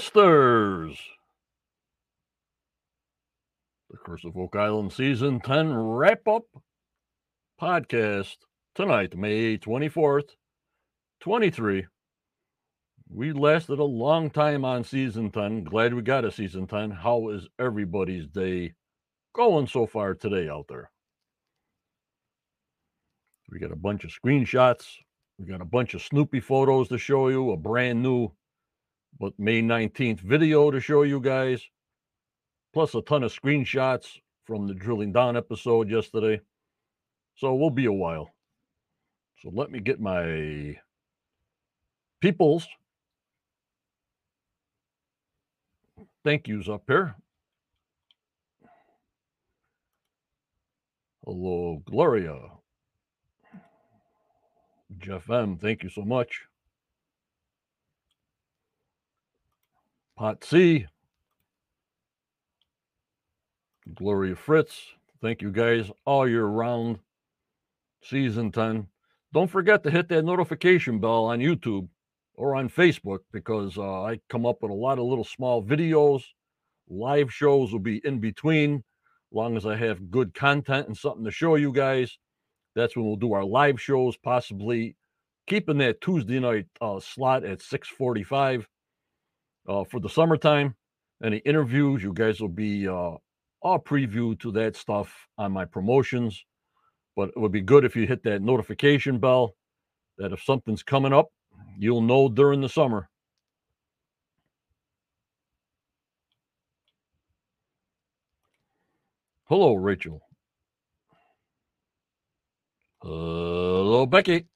Questers. The Curse of Oak Island Season 10 wrap up podcast tonight, May 24th, 23. We lasted a long time on Season 10. Glad we got a Season 10. How is everybody's day going so far today out there? We got a bunch of screenshots. We got a bunch of Snoopy photos to show you, a brand new May 19th video to show you guys, plus a ton of screenshots from the Drilling Down episode yesterday. So we'll be a while. So let me get my peoples thank yous up here. Hello, Gloria. Jeff M, thank you so much. Pot C. Gloria Fritz. Thank you guys all year round. Season 10. Don't forget to hit that notification bell on YouTube or on Facebook because uh, I come up with a lot of little small videos. Live shows will be in between, as long as I have good content and something to show you guys. That's when we'll do our live shows, possibly keeping that Tuesday night uh, slot at 645 uh, for the summertime. Any interviews, you guys will be uh, all preview to that stuff on my promotions. But it would be good if you hit that notification bell that if something's coming up, you'll know during the summer. Hello, Rachel. Hello, Becky.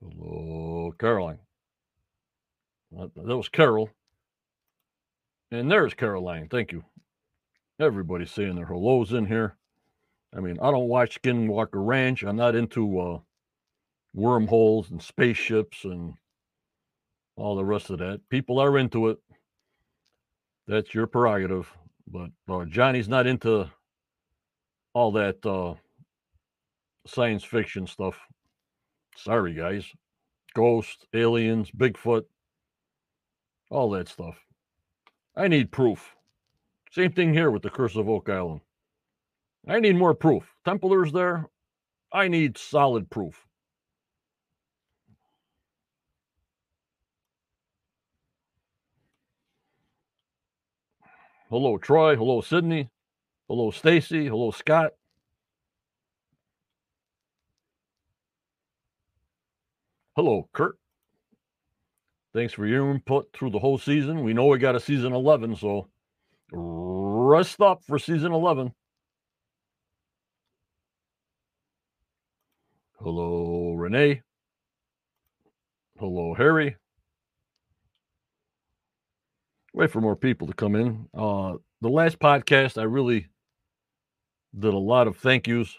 Hello, Caroline. That was Carol. And there's Caroline. Thank you. Everybody's saying their hellos in here. I mean, I don't watch Skinwalker Ranch. I'm not into uh, wormholes and spaceships and all the rest of that. People are into it. That's your prerogative. But uh, Johnny's not into all that uh, science fiction stuff. Sorry, guys. Ghosts, aliens, Bigfoot, all that stuff. I need proof. Same thing here with the Curse of Oak Island. I need more proof. Templars there. I need solid proof. Hello, Troy. Hello, Sydney. Hello, Stacy. Hello, Scott. Hello, Kurt. Thanks for your input through the whole season. We know we got a season 11, so rest up for season 11. Hello, Renee. Hello, Harry. Wait for more people to come in. Uh, the last podcast, I really did a lot of thank yous,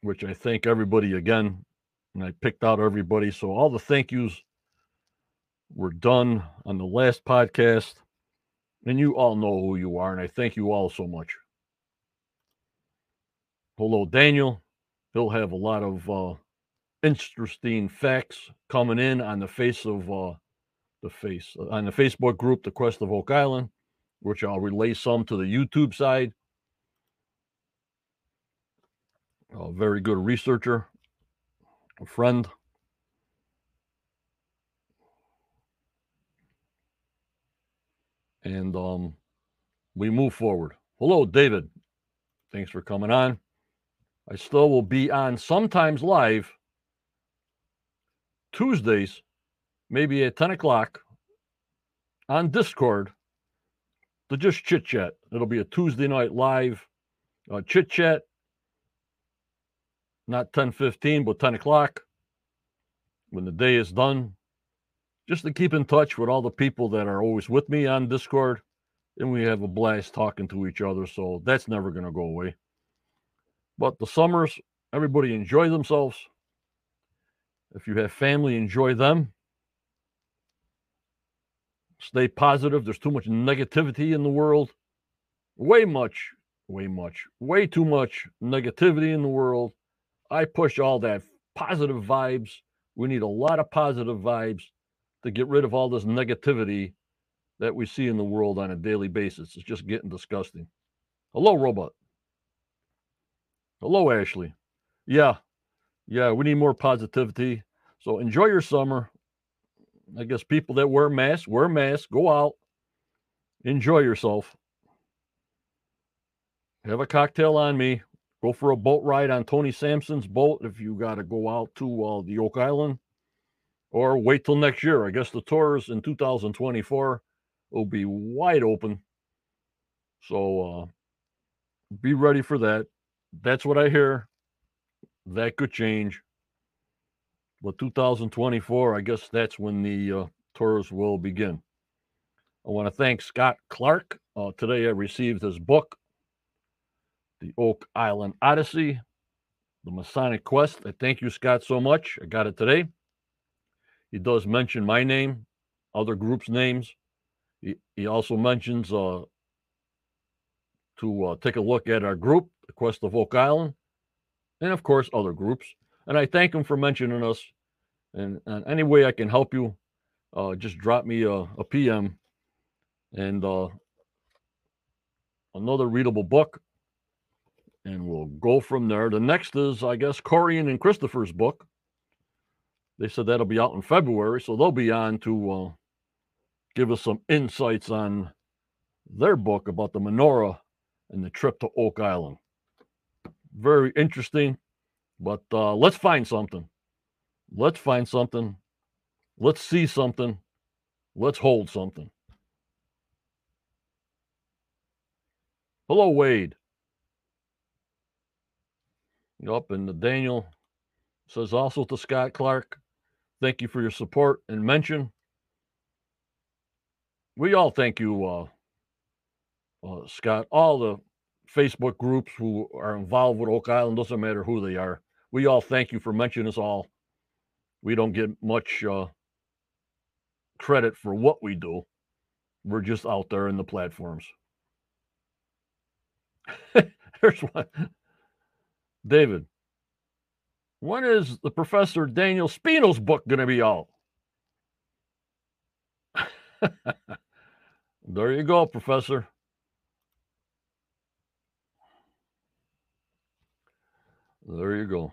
which I thank everybody again. And I picked out everybody. So all the thank yous were done on the last podcast. And you all know who you are. And I thank you all so much. Hello, Daniel. He'll have a lot of uh, interesting facts coming in on the face of uh, the face on the Facebook group, The Quest of Oak Island, which I'll relay some to the YouTube side. A very good researcher, friend. And um, we move forward. Hello, David. Thanks for coming on. I still will be on sometimes live Tuesdays, maybe at 10 o'clock on Discord to just chit chat. It'll be a Tuesday night live uh, chit chat, not 10:15, but 10 o'clock when the day is done, just to keep in touch with all the people that are always with me on Discord. And we have a blast talking to each other. So that's never going to go away. But the summers, everybody enjoy themselves. If you have family, enjoy them. Stay positive. There's too much negativity in the world. Way much, way much, way too much negativity in the world. I push all that positive vibes, We need a lot of positive vibes to get rid of all this negativity that we see in the world on a daily basis. It's just getting disgusting. Hello, robot. Hello, Ashley. Yeah, yeah, we need more positivity. So enjoy your summer. I guess people that wear masks, wear masks, go out, enjoy yourself. Have a cocktail on me. Go for a boat ride on Tony Sampson's boat if you got to go out to uh, the Oak Island, or wait till next year. I guess the tours in 2024 will be wide open. So uh, be ready for that. That's what I hear. That could change. But 2024, I guess that's when the uh, tours will begin. I want to thank Scott Clark. Uh, today I received his book, The Oak Island Odyssey, The Masonic Quest. I thank you, Scott, so much. I got it today. He does mention my name, other groups' names. He, he also mentions uh, to uh, take a look at our group, The Quest of Oak Island, and of course, other groups. And I thank him for mentioning us. And, and any way I can help you, uh, just drop me a, a PM and uh, another readable book, and we'll go from there. The next is, I guess, Corjan and Christopher's book. They said that'll be out in February, so they'll be on to uh, give us some insights on their book about the menorah and the trip to Oak Island. Very interesting, but uh, let's find something. Let's find something. Let's see something. Let's hold something. Hello, Wade. Up and the Daniel says also to Scott Clark, thank you for your support and mention. We all thank you, uh, uh, Scott. All the Facebook groups who are involved with Oak Island, doesn't matter who they are. We all thank you for mentioning us all. We don't get much uh, credit for what we do. We're just out there in the platforms. There's one. David, when is the Professor Daniel Spino's book going to be out? there you go, Professor. There you go.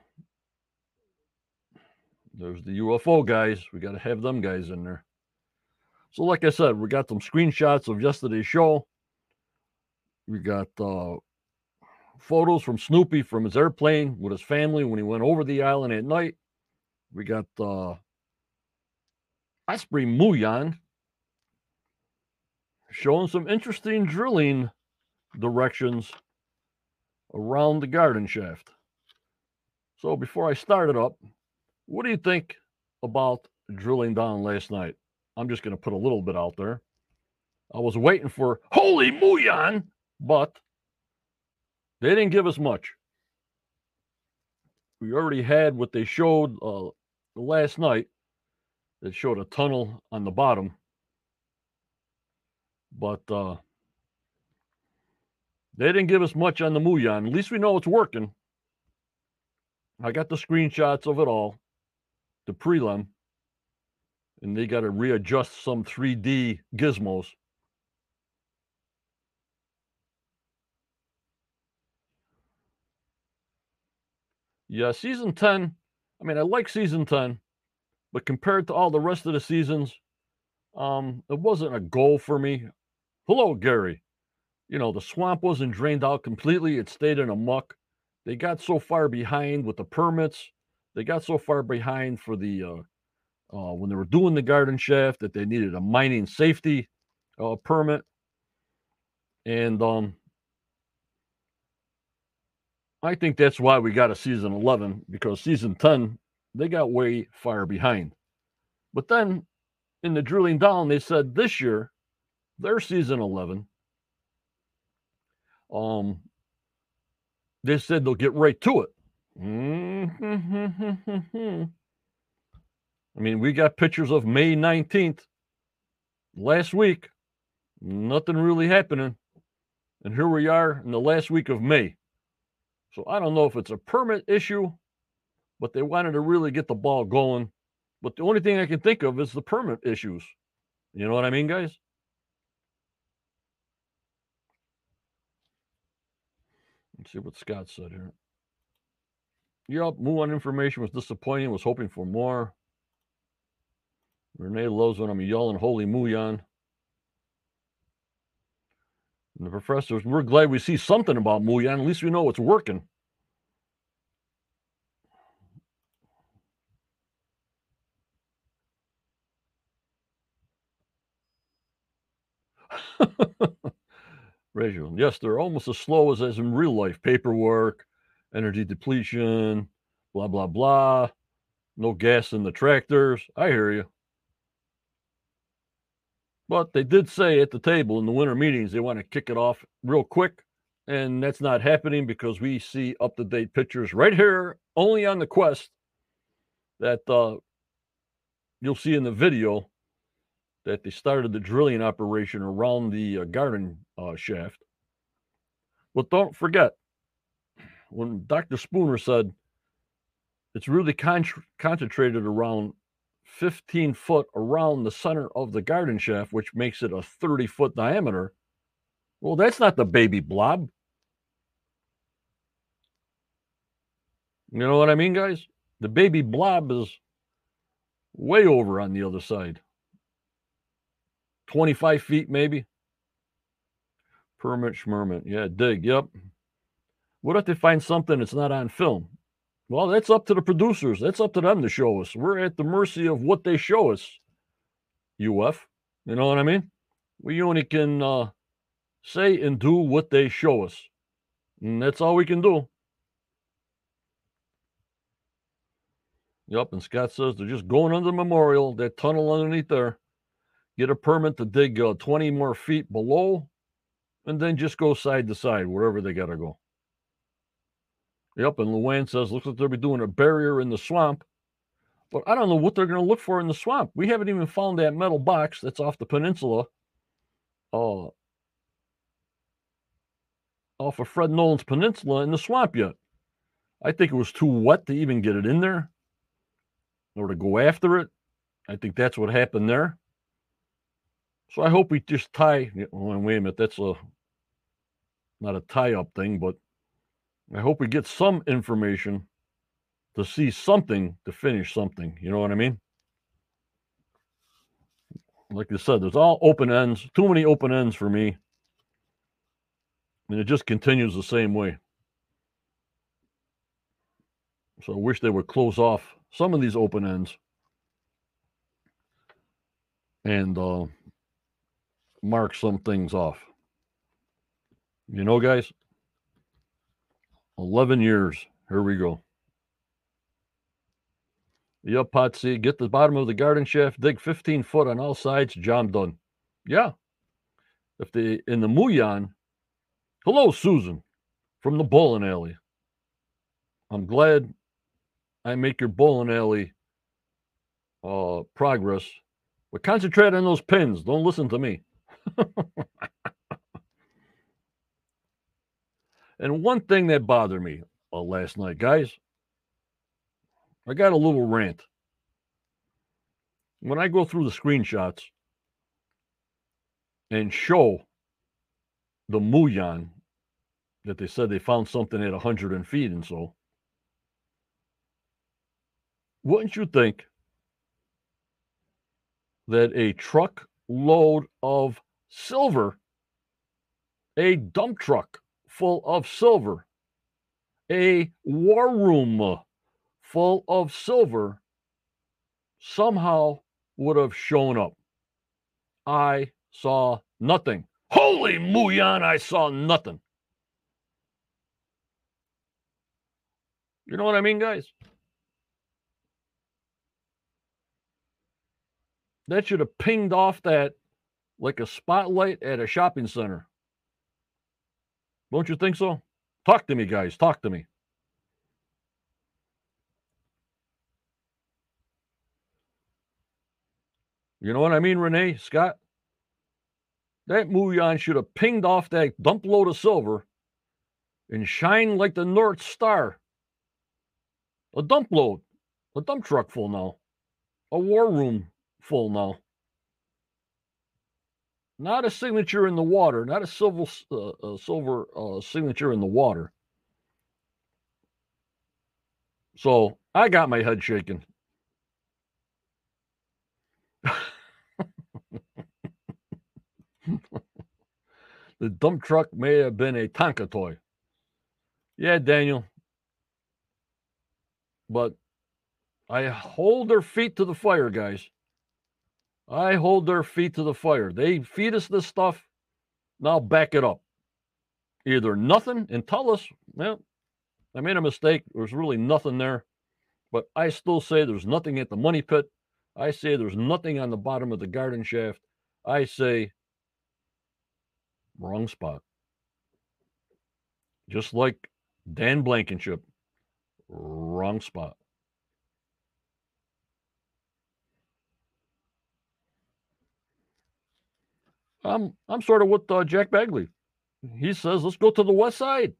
There's the UFO guys. We got to have them guys in there. So, like I said, we got some screenshots of yesterday's show. We got uh, photos from Snoopy from his airplane with his family when he went over the island at night. We got uh, Osprey Muyan showing some interesting drilling directions around the garden shaft. So before I start it up, what do you think about drilling down last night? I'm just going to put a little bit out there. I was waiting for holy Muyan, but they didn't give us much. We already had what they showed uh, last night. They showed a tunnel on the bottom, but uh, they didn't give us much on the Muyan. At least we know it's working. I got the screenshots of it all, the prelim, and they got to readjust some 3D gizmos. Yeah, season 10. I mean, I like season 10, but compared to all the rest of the seasons, um, it wasn't a goal for me. Hello, Gary. You know, the swamp wasn't drained out completely, it stayed in a muck. They got so far behind with the permits. They got so far behind for the uh, uh, when they were doing the garden shaft that they needed a mining safety uh, permit. And um, I think that's why we got a season 11 because season 10, they got way far behind. But then in the drilling down, they said this year, their season 11, um, they said they'll get right to it. Mm-hmm. I mean, we got pictures of May 19th last week. Nothing really happening. And here we are in the last week of May. So I don't know if it's a permit issue, but they wanted to really get the ball going But the only thing I can think of is the permit issues. You know what I mean, guys? Let's see what Scott said here. Yep, Muon information was disappointing. Was hoping for more. Renee loves when I'm yelling "Holy Muyan." And the professors, we're glad we see something about Muyan. At least we know it's working. Rachel, yes, they're almost as slow as, as in real life paperwork, energy depletion, blah, blah, blah. No gas in the tractors. I hear you. But they did say at the table in the winter meetings they want to kick it off real quick. And that's not happening because we see up to date pictures right here, only on the Quest, that uh, you'll see in the video that they started the drilling operation around the uh, garden uh, shaft. But don't forget, when Dr. Spooner said it's really con- concentrated around 15 foot around the center of the garden shaft, which makes it a 30 foot diameter. Well, that's not the baby blob. You know what I mean, guys? The baby blob is way over on the other side. 25 feet, maybe. Permit schmermit. Yeah, dig. Yep. What if they find something that's not on film? Well, that's up to the producers. That's up to them to show us. We're at the mercy of what they show us. UF. You know what I mean? We only can uh, say and do what they show us. And that's all we can do. Yep. And Scott says they're just going under the memorial, that tunnel underneath there. Get a permit to dig uh, 20 more feet below, and then just go side to side, wherever they got to go. Yep, and Luann says, looks like they'll be doing a barrier in the swamp. But I don't know what they're going to look for in the swamp. We haven't even found that metal box that's off the peninsula. Uh, off of Fred Nolan's peninsula in the swamp yet. I think it was too wet to even get it in there or to go after it. I think that's what happened there. So I hope we just tie. Wait a minute, that's a not a tie-up thing, but I hope we get some information to see something to finish something. You know what I mean? Like I said, there's all open ends, too many open ends for me. And it just continues the same way. So I wish they would close off some of these open ends and uh, mark some things off. You know, guys, 11 years. Here we go. Yep, Potsy, get the bottom of the garden shaft, dig 15 foot on all sides, job done. Yeah. If they in the Muyan, hello, Susan, from the bowling alley. I'm glad I make your bowling alley uh progress, but concentrate on those pins. Don't listen to me. And one thing that bothered me uh, last night, guys, I got a little rant. When I go through the screenshots and show the Muyan that they said they found something at 100 and feet and so, wouldn't you think that a truck load of silver, a dump truck full of silver, a war room full of silver somehow would have shown up. I saw nothing. Holy Muyan, I saw nothing. You know what I mean, guys? That should have pinged off that like a spotlight at a shopping center. Don't you think so? Talk to me, guys. Talk to me. You know what I mean, Renee, Scott? That Muyan should have pinged off that dump load of silver and shine like the North Star. A dump load, a dump truck full now. a war room full now. Not a signature in the water, not a silver uh, a silver uh, signature in the water. So I got my head shaking. the dump truck may have been a Tonka toy. Yeah, Daniel. But I hold their feet to the fire, guys. I hold their feet to the fire. They feed us this stuff. Now back it up. Either nothing and tell us, well, I made a mistake. There's really nothing there. But I still say there's nothing at the money pit. I say there's nothing on the bottom of the garden shaft. I say wrong spot. Just like Dan Blankenship, wrong spot. I'm I'm sort of with uh, Jack Begley. He says let's go to the west side,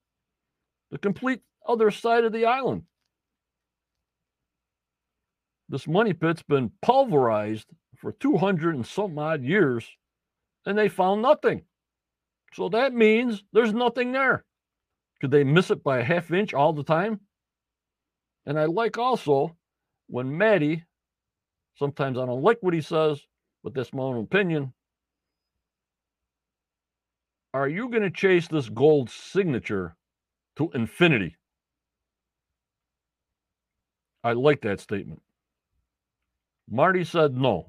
the complete other side of the island. This money pit's been pulverized for 200 and some odd years, and they found nothing. So that means there's nothing there. Could they miss it by a half inch all the time? And I like also when Marty, sometimes I don't like what he says, but that's my own opinion. Are you going to chase this gold signature to infinity? I like that statement. Marty said no.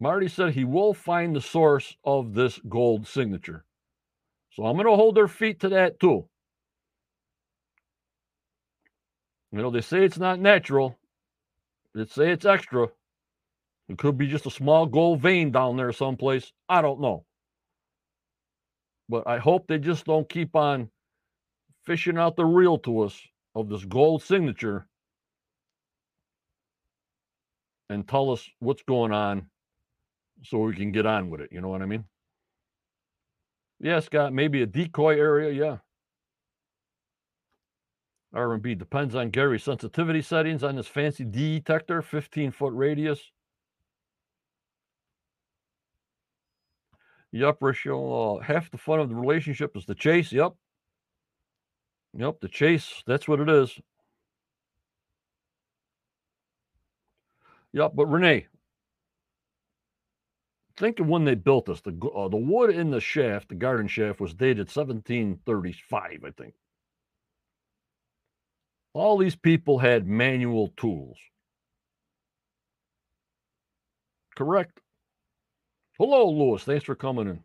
Marty said he will find the source of this gold signature. So I'm going to hold their feet to that too. You know, they say it's not natural. They say it's extra. It could be just a small gold vein down there someplace. I don't know. But I hope they just don't keep on fishing out the real to us of this gold signature and tell us what's going on so we can get on with it. You know what I mean? Yeah, Scott, maybe a decoy area. Yeah. R&B depends on Gary's sensitivity settings on this fancy detector, 15 foot radius. Yep, Rachel. Uh, half the fun of the relationship is the chase. Yep. Yep, the chase. That's what it is. Yep, but Renee, think of when they built this. The uh, the wood in the shaft, the garden shaft, was dated 1735, I think. All these people had manual tools. Correct. Hello, Lewis. Thanks for coming in.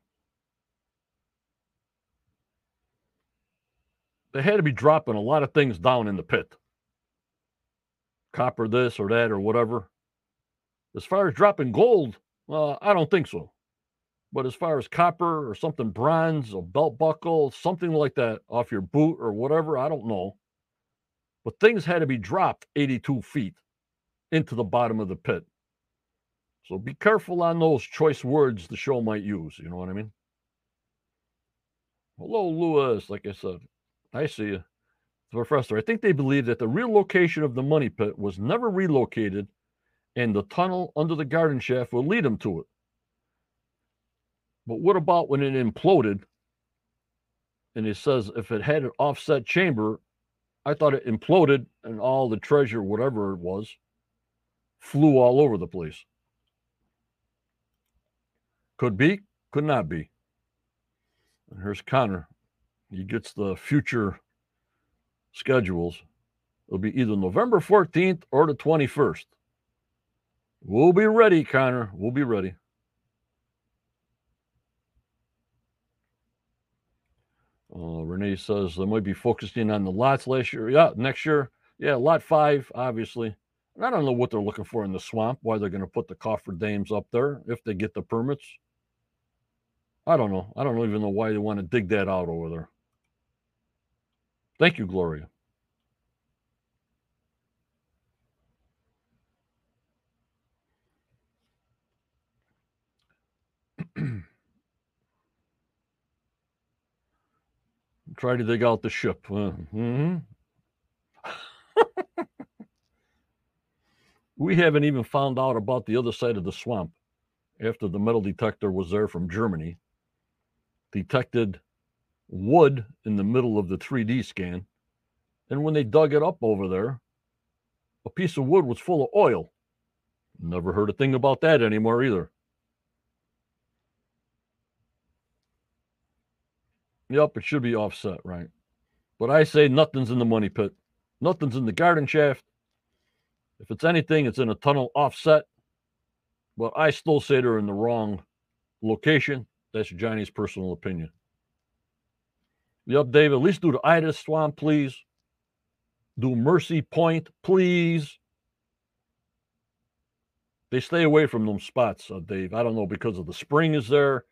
They had to be dropping a lot of things down in the pit. Copper this or that or whatever. As far as dropping gold, uh, I don't think so. But as far as copper or something bronze, a belt buckle, something like that off your boot or whatever, I don't know. But things had to be dropped 82 feet into the bottom of the pit. So be careful on those choice words the show might use. You know what I mean? Hello, Lewis. Like I said, I see you. Professor, I think they believe that the real location of the money pit was never relocated and the tunnel under the garden shaft will lead them to it. But what about when it imploded? And it says if it had an offset chamber, I thought it imploded and all the treasure, whatever it was, flew all over the place. Could be, could not be. And here's Connor. He gets the future schedules. It'll be either November 14th or the 21st. We'll be ready, Connor. We'll be ready. Uh, Renee says they might be focusing on the lots last year. Yeah, next year. Yeah, lot five, obviously. And I don't know what they're looking for in the swamp, why they're going to put the coffer dams up there if they get the permits. I don't know. I don't even know why they want to dig that out over there. Thank you, Gloria. Try to dig out the ship. Mm-hmm. We haven't even found out about the other side of the swamp after the metal detector was there from Germany, detected wood in the middle of the 3D scan. And when they dug it up over there, a piece of wood was full of oil. Never heard a thing about that anymore either. Yep, it should be offset, right? But I say nothing's in the money pit. Nothing's in the garden shaft. If it's anything, it's in a tunnel offset. But I still say they're in the wrong location. That's Johnny's personal opinion. Yep, Dave, at least do the Ida Swamp, please. Do Mercy Point, please. They stay away from them spots, uh, Dave. I don't know because of the spring is there,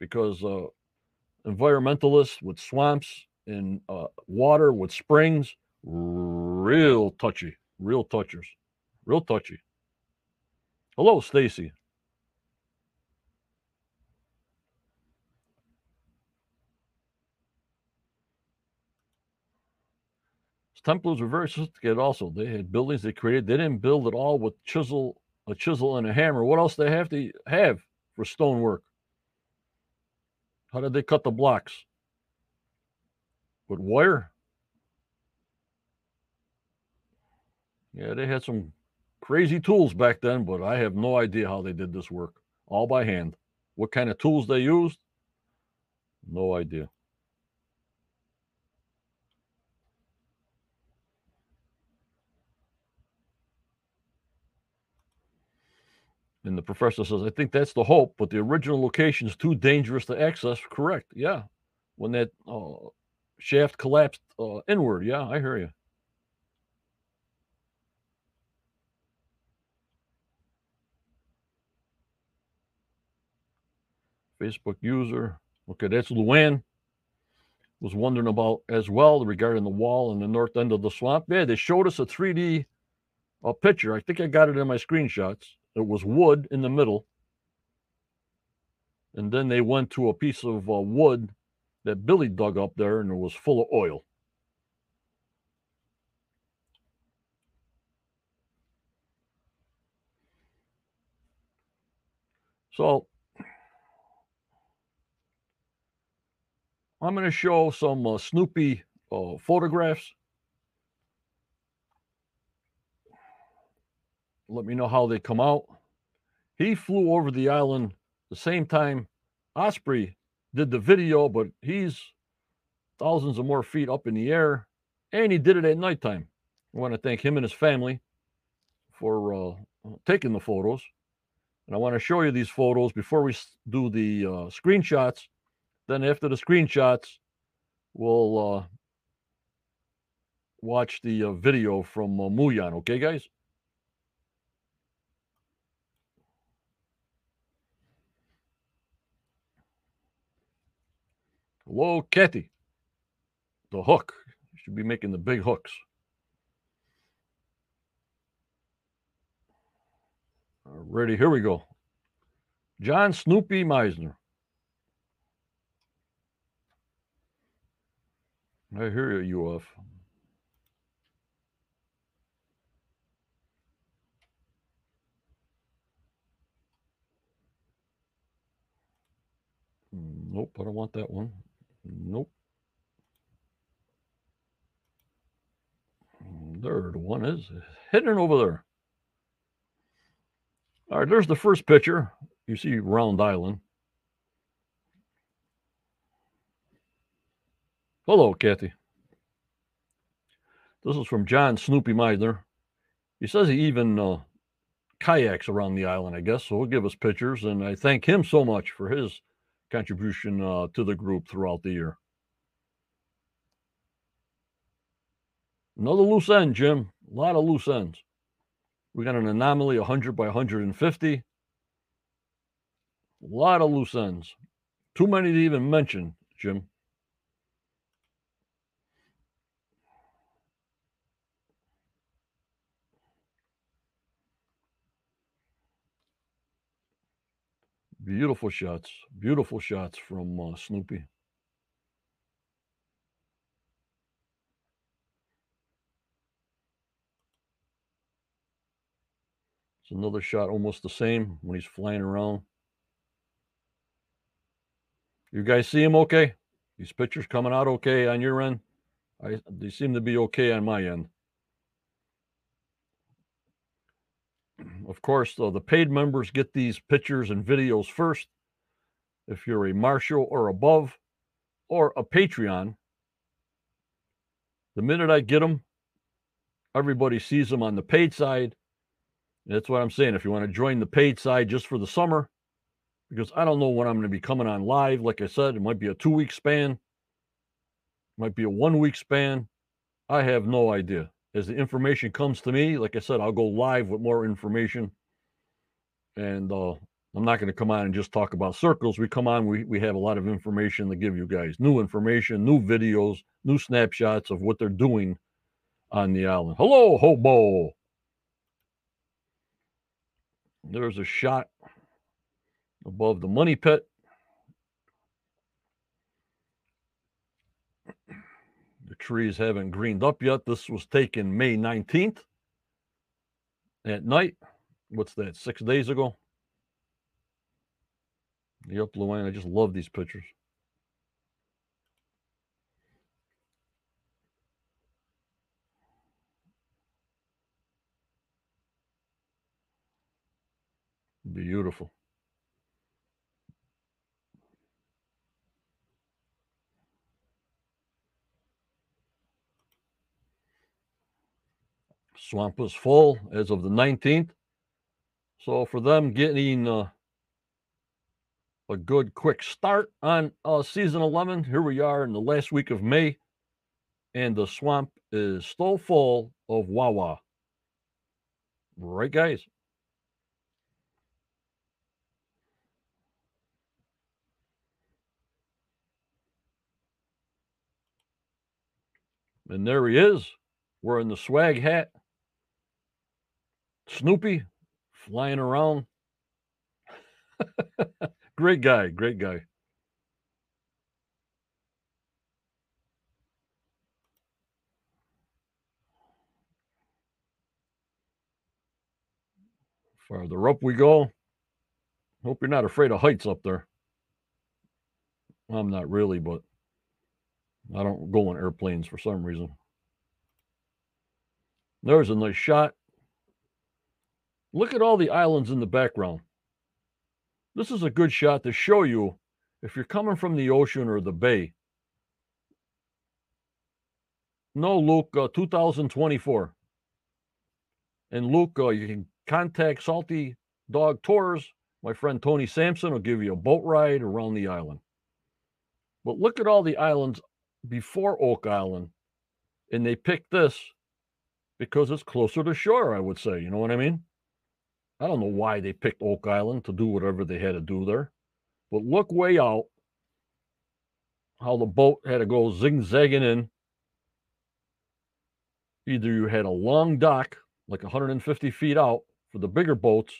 because uh, environmentalists with swamps and uh, water with springs, real touchy, real touchers, real touchy. Hello, Stacy. Templars were very sophisticated. Also, they had buildings they created. They didn't build it all with chisel, a chisel, and a hammer. What else they have to have for stonework? How did they cut the blocks? With wire? Yeah, they had some crazy tools back then, but I have no idea how they did this work. All by hand. What kind of tools they used? No idea. And the professor says, I think that's the hope, but the original location is too dangerous to access. Correct. Yeah. When that uh, shaft collapsed uh, inward. Yeah, I hear you. Facebook user. Okay, that's Luann. Was wondering about as well regarding the wall in the north end of the swamp. Yeah, they showed us a 3D uh, picture. I think I got it in my screenshots. It was wood in the middle. And then they went to a piece of uh, wood that Billy dug up there and it was full of oil. So I'm going to show some uh, Snoopy uh, photographs. Let me know how they come out. He flew over the island the same time Osprey did the video, but he's thousands of more feet up in the air, and he did it at nighttime. I want to thank him and his family for uh, taking the photos. And I want to show you these photos before we do the uh, screenshots. Then, after the screenshots, we'll uh, watch the uh, video from uh, Muyan. Okay, guys? Hello, Kathy. The hook. You should be making the big hooks. Ready? Here we go. John Snoopy Meisner. I hear you, UF. Hmm, nope, I don't want that one. Nope. Third one is hidden over there. All right, there's the first picture. You see Round Island. Hello, Kathy. This is from John Snoopy Meisner. He says he even uh, kayaks around the island, I guess. So he'll give us pictures. And I thank him so much for his contribution uh, to the group throughout the year. Another loose end, Jim. A lot of loose ends. We got an anomaly 100 by 150. A lot of loose ends. Too many to even mention, Jim. Beautiful shots. Beautiful shots from uh, Snoopy. It's another shot almost the same when he's flying around. You guys see him okay? These pictures coming out okay on your end? I, they seem to be okay on my end. Of course, though, the paid members get these pictures and videos first. If you're a Marshall or above or a Patreon, the minute I get them, everybody sees them on the paid side. That's what I'm saying. If you want to join the paid side just for the summer, because I don't know when I'm going to be coming on live. Like I said, it might be a two week span, might be a one week span. I have no idea. As the information comes to me, like I said, I'll go live with more information. And uh, I'm not going to come on and just talk about circles. We come on, we, we have a lot of information to give you guys new information, new videos, new snapshots of what they're doing on the island. Hello, hobo. There's a shot above the money pit. The trees haven't greened up yet. This was taken May 19th at night. What's that, six days ago? Yep, Luann, I just love these pictures. Beautiful. Swamp was full as of the 19th. So for them getting uh, a good quick start on uh, season 11, here we are in the last week of May, and the swamp is still full of Wawa. Right, guys? And there he is, wearing the swag hat. Snoopy flying around. great guy, great guy. Farther up we go. Hope you're not afraid of heights up there. I'm not really, but I don't go on airplanes for some reason. There's a nice shot. Look at all the islands in the background. This is a good shot to show you if you're coming from the ocean or the bay. No, Luke, uh, 2024. And Luke, uh, you can contact Salty Dog Tours. My friend Tony Sampson will give you a boat ride around the island. But look at all the islands before Oak Island, and they picked this because it's closer to shore, I would say. You know what I mean? I don't know why they picked Oak Island to do whatever they had to do there, but look way out how the boat had to go zigzagging in. Either you had a long dock, like 150 feet out for the bigger boats,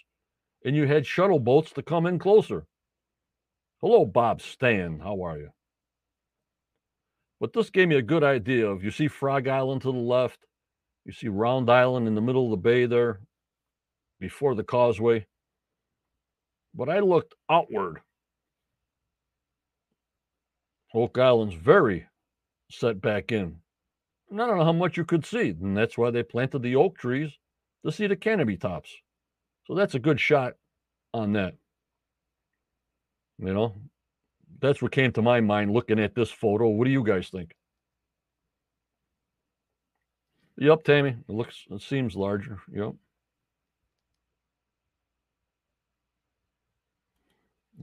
and you had shuttle boats to come in closer. Hello, Bob Stan. How are you? But this gave me a good idea of you see Frog Island to the left, you see Round Island in the middle of the bay there before the causeway. But I looked outward. Oak Island's very set back in. And I don't know how much you could see. And that's why they planted the oak trees to see the canopy tops. So that's a good shot on that. You know, that's what came to my mind looking at this photo. What do you guys think? Yep, Tammy. It looks it seems larger. Yep.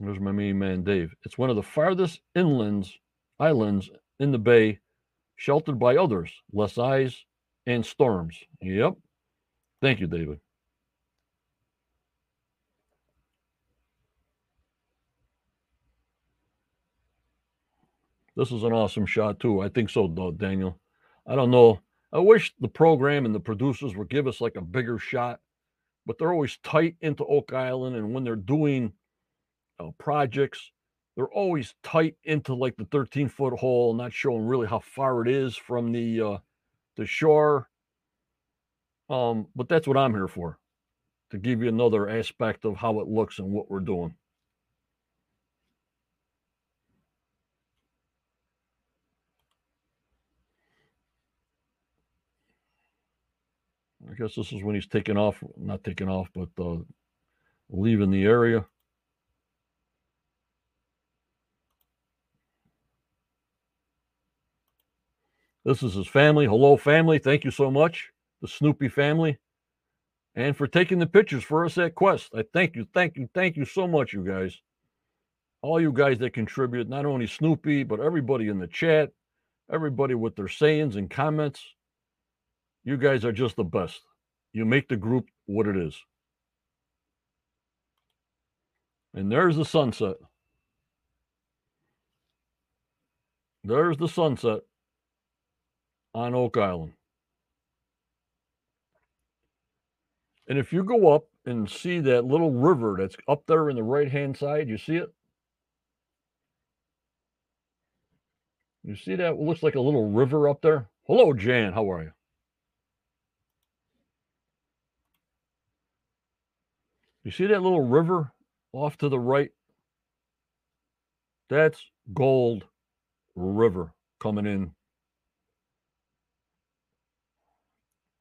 There's my main man Dave. It's one of the farthest inlands islands in the bay, sheltered by others, less ice and storms. Yep. Thank you, David. This is an awesome shot too. I think so, Daniel. I don't know. I wish the program and the producers would give us like a bigger shot, but they're always tight into Oak Island, and when they're doing uh, projects, they're always tight into like the 13 foot hole, not showing really how far it is from the uh, the shore. Um, but that's what I'm here for to give you another aspect of how it looks and what we're doing. I guess this is when he's taking off, not taking off, but uh, leaving the area. This is his family. Hello, family. Thank you so much, the Snoopy family, and for taking the pictures for us at Quest. I thank you, thank you, thank you so much, you guys. All you guys that contribute, not only Snoopy, but everybody in the chat, everybody with their sayings and comments. You guys are just the best. You make the group what it is. And there's the sunset. There's the sunset on Oak Island. And if you go up and see that little river that's up there in the right hand side, you see it? You see that? It looks like a little river up there. Hello, Jan. How are you? You see that little river off to the right? That's Gold River coming in.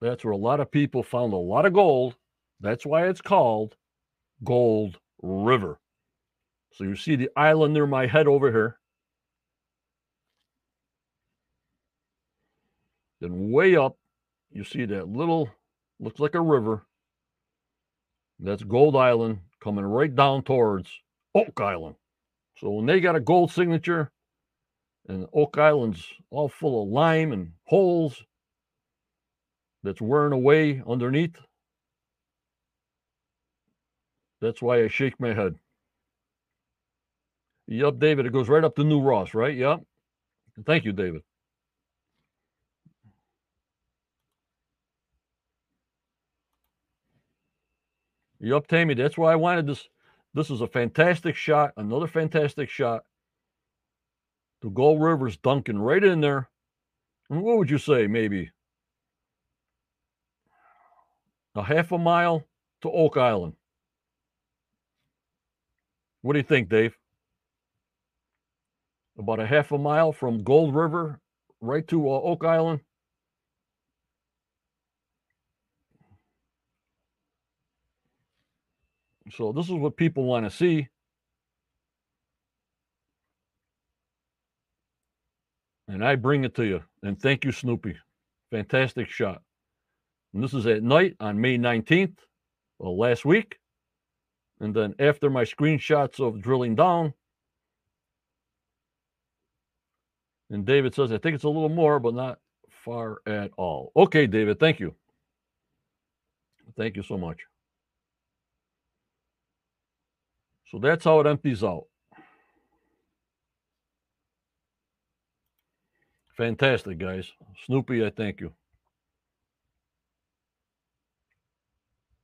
That's where a lot of people found a lot of gold. That's why it's called Gold River. So you see the island near my head over here. Then way up, you see that little, looks like a river. That's Gold Island coming right down towards Oak Island. So when they got a gold signature and Oak Island's all full of lime and holes that's wearing away underneath, that's why I shake my head. Yep, David, it goes right up to New Ross, right? Yep. Thank you, David. Yup, Tammy. That's why I wanted this. This is a fantastic shot. Another fantastic shot. The Gold River's dunking right in there. And what would you say? Maybe a half a mile to Oak Island. What do you think, Dave? About a half a mile from Gold River right to uh, Oak Island. So this is what people want to see. And I bring it to you. And thank you, Snoopy. Fantastic shot. And this is at night on May 19th, well, last week. And then after my screenshots of drilling down, and David says, I think it's a little more, but not far at all. Okay, David, thank you. Thank you so much. So that's how it empties out. Fantastic, guys. Snoopy, I thank you.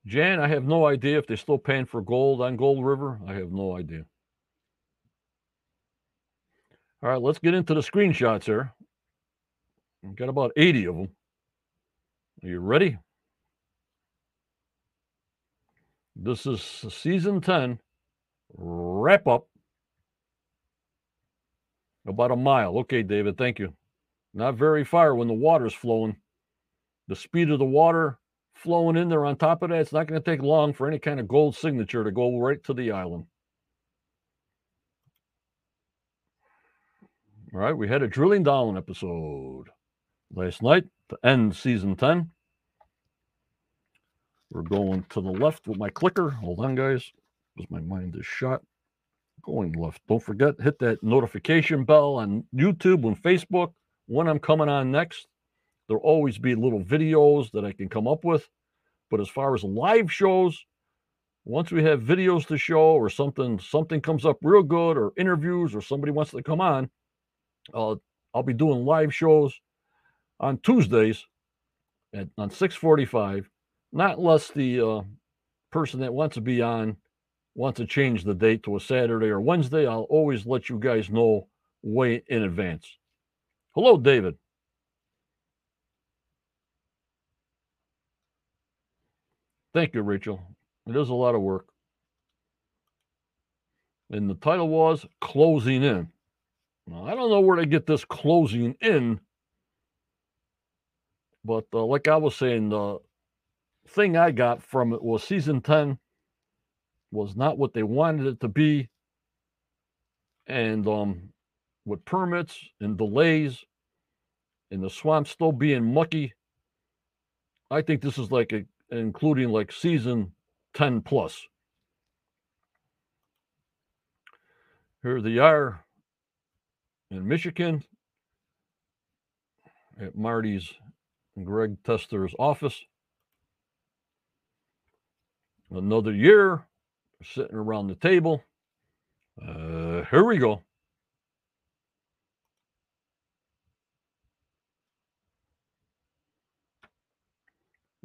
Jan, I have no idea if they're still paying for gold on Gold River. I have no idea. All right, let's get into the screenshots here. We've got about 80 of them. Are you ready? This is season 10, wrap up about a mile. Okay, David, thank you. Not very far when the water's flowing. The speed of the water flowing in there on top of that, it's not going to take long for any kind of gold signature to go right to the island. All right, we had a drilling down episode last night to end season 10. We're going to the left with my clicker. Hold on, guys because my mind is shot. Going left. Don't forget, hit that notification bell on YouTube and Facebook when I'm coming on next. There'll always be little videos that I can come up with. But as far as live shows, once we have videos to show or something something comes up real good or interviews or somebody wants to come on, uh, I'll be doing live shows on Tuesdays at on 645. Not unless the uh, person that wants to be on wants to change the date to a Saturday or Wednesday, I'll always let you guys know way in advance. Hello, David. Thank you, Rachel. It is a lot of work. And the title was Closing In. Now, I don't know where to get this closing in, but uh, like I was saying, the thing I got from it was season 10 was not what they wanted it to be. And um, with permits and delays and the swamp still being mucky, I think this is like a, including like season 10 plus. Here they are in Michigan at Marty's and Craig Tester's office. Another year, sitting around the table. Uh, here we go.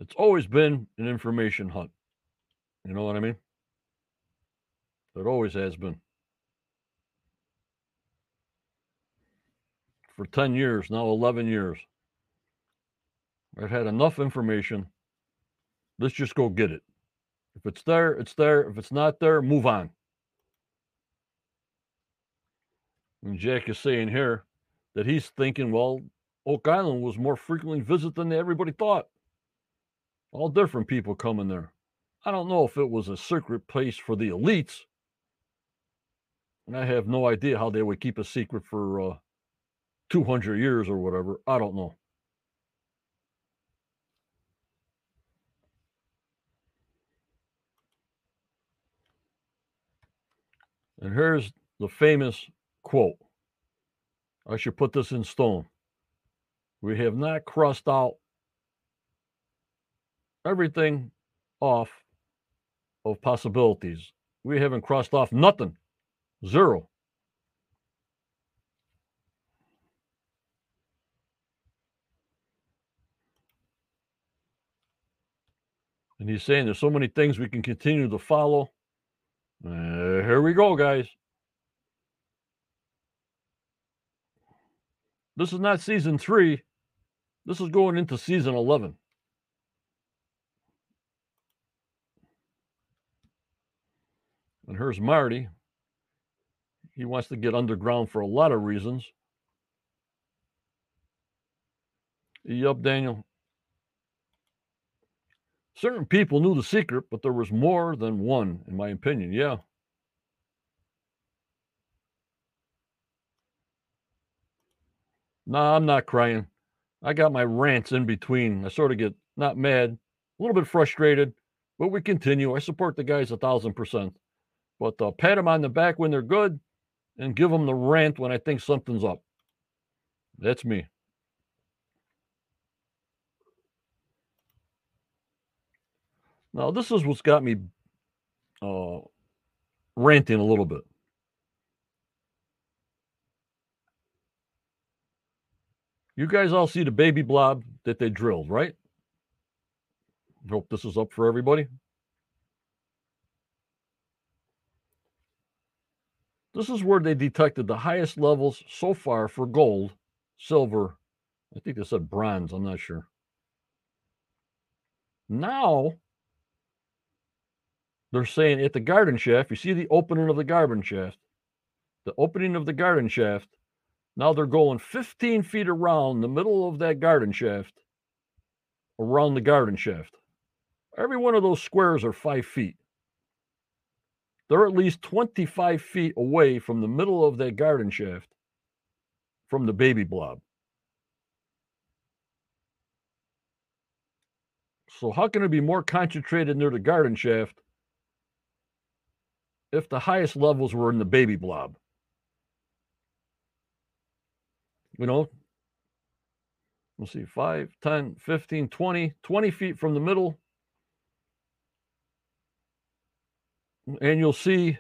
It's always been an information hunt. You know what I mean? It always has been. For 10 years, now 11 years. I've had enough information. Let's just go get it. If it's there, it's there. If it's not there, move on. And Jack is saying here that he's thinking, well, Oak Island was more frequently visited than everybody thought. All different people coming there. I don't know if it was a secret place for the elites. And I have no idea how they would keep a secret for uh, 200 years or whatever. I don't know. And here's the famous quote. I should put this in stone. We have not crossed out everything off of possibilities. We haven't crossed off nothing. Zero. And he's saying there's so many things we can continue to follow. Uh, here we go, guys. This is not season three. This is going into season 11. And here's Marty. He wants to get underground for a lot of reasons. Yup, Daniel. Certain people knew the secret, but there was more than one, in my opinion. Yeah. No, I'm not crying. I got my rants in between. I sort of get not mad, a little bit frustrated, but we continue. I support the guys a thousand percent. But uh, pat them on the back when they're good and give them the rant when I think something's up. That's me. Now, this is what's got me uh, ranting a little bit. You guys all see the baby blob that they drilled, right? Hope this is up for everybody. This is where they detected the highest levels so far for gold, silver, I think they said bronze, I'm not sure. Now they're saying at the garden shaft, you see the opening of the garden shaft, the opening of the garden shaft. Now they're going 15 feet around the middle of that garden shaft, around the garden shaft. Every one of those squares are five feet. They're at least 25 feet away from the middle of that garden shaft from the baby blob. So, how can it be more concentrated near the garden shaft if the highest levels were in the baby blob? You know, let's see, 5, 10, 15, 20, 20 feet from the middle. And you'll see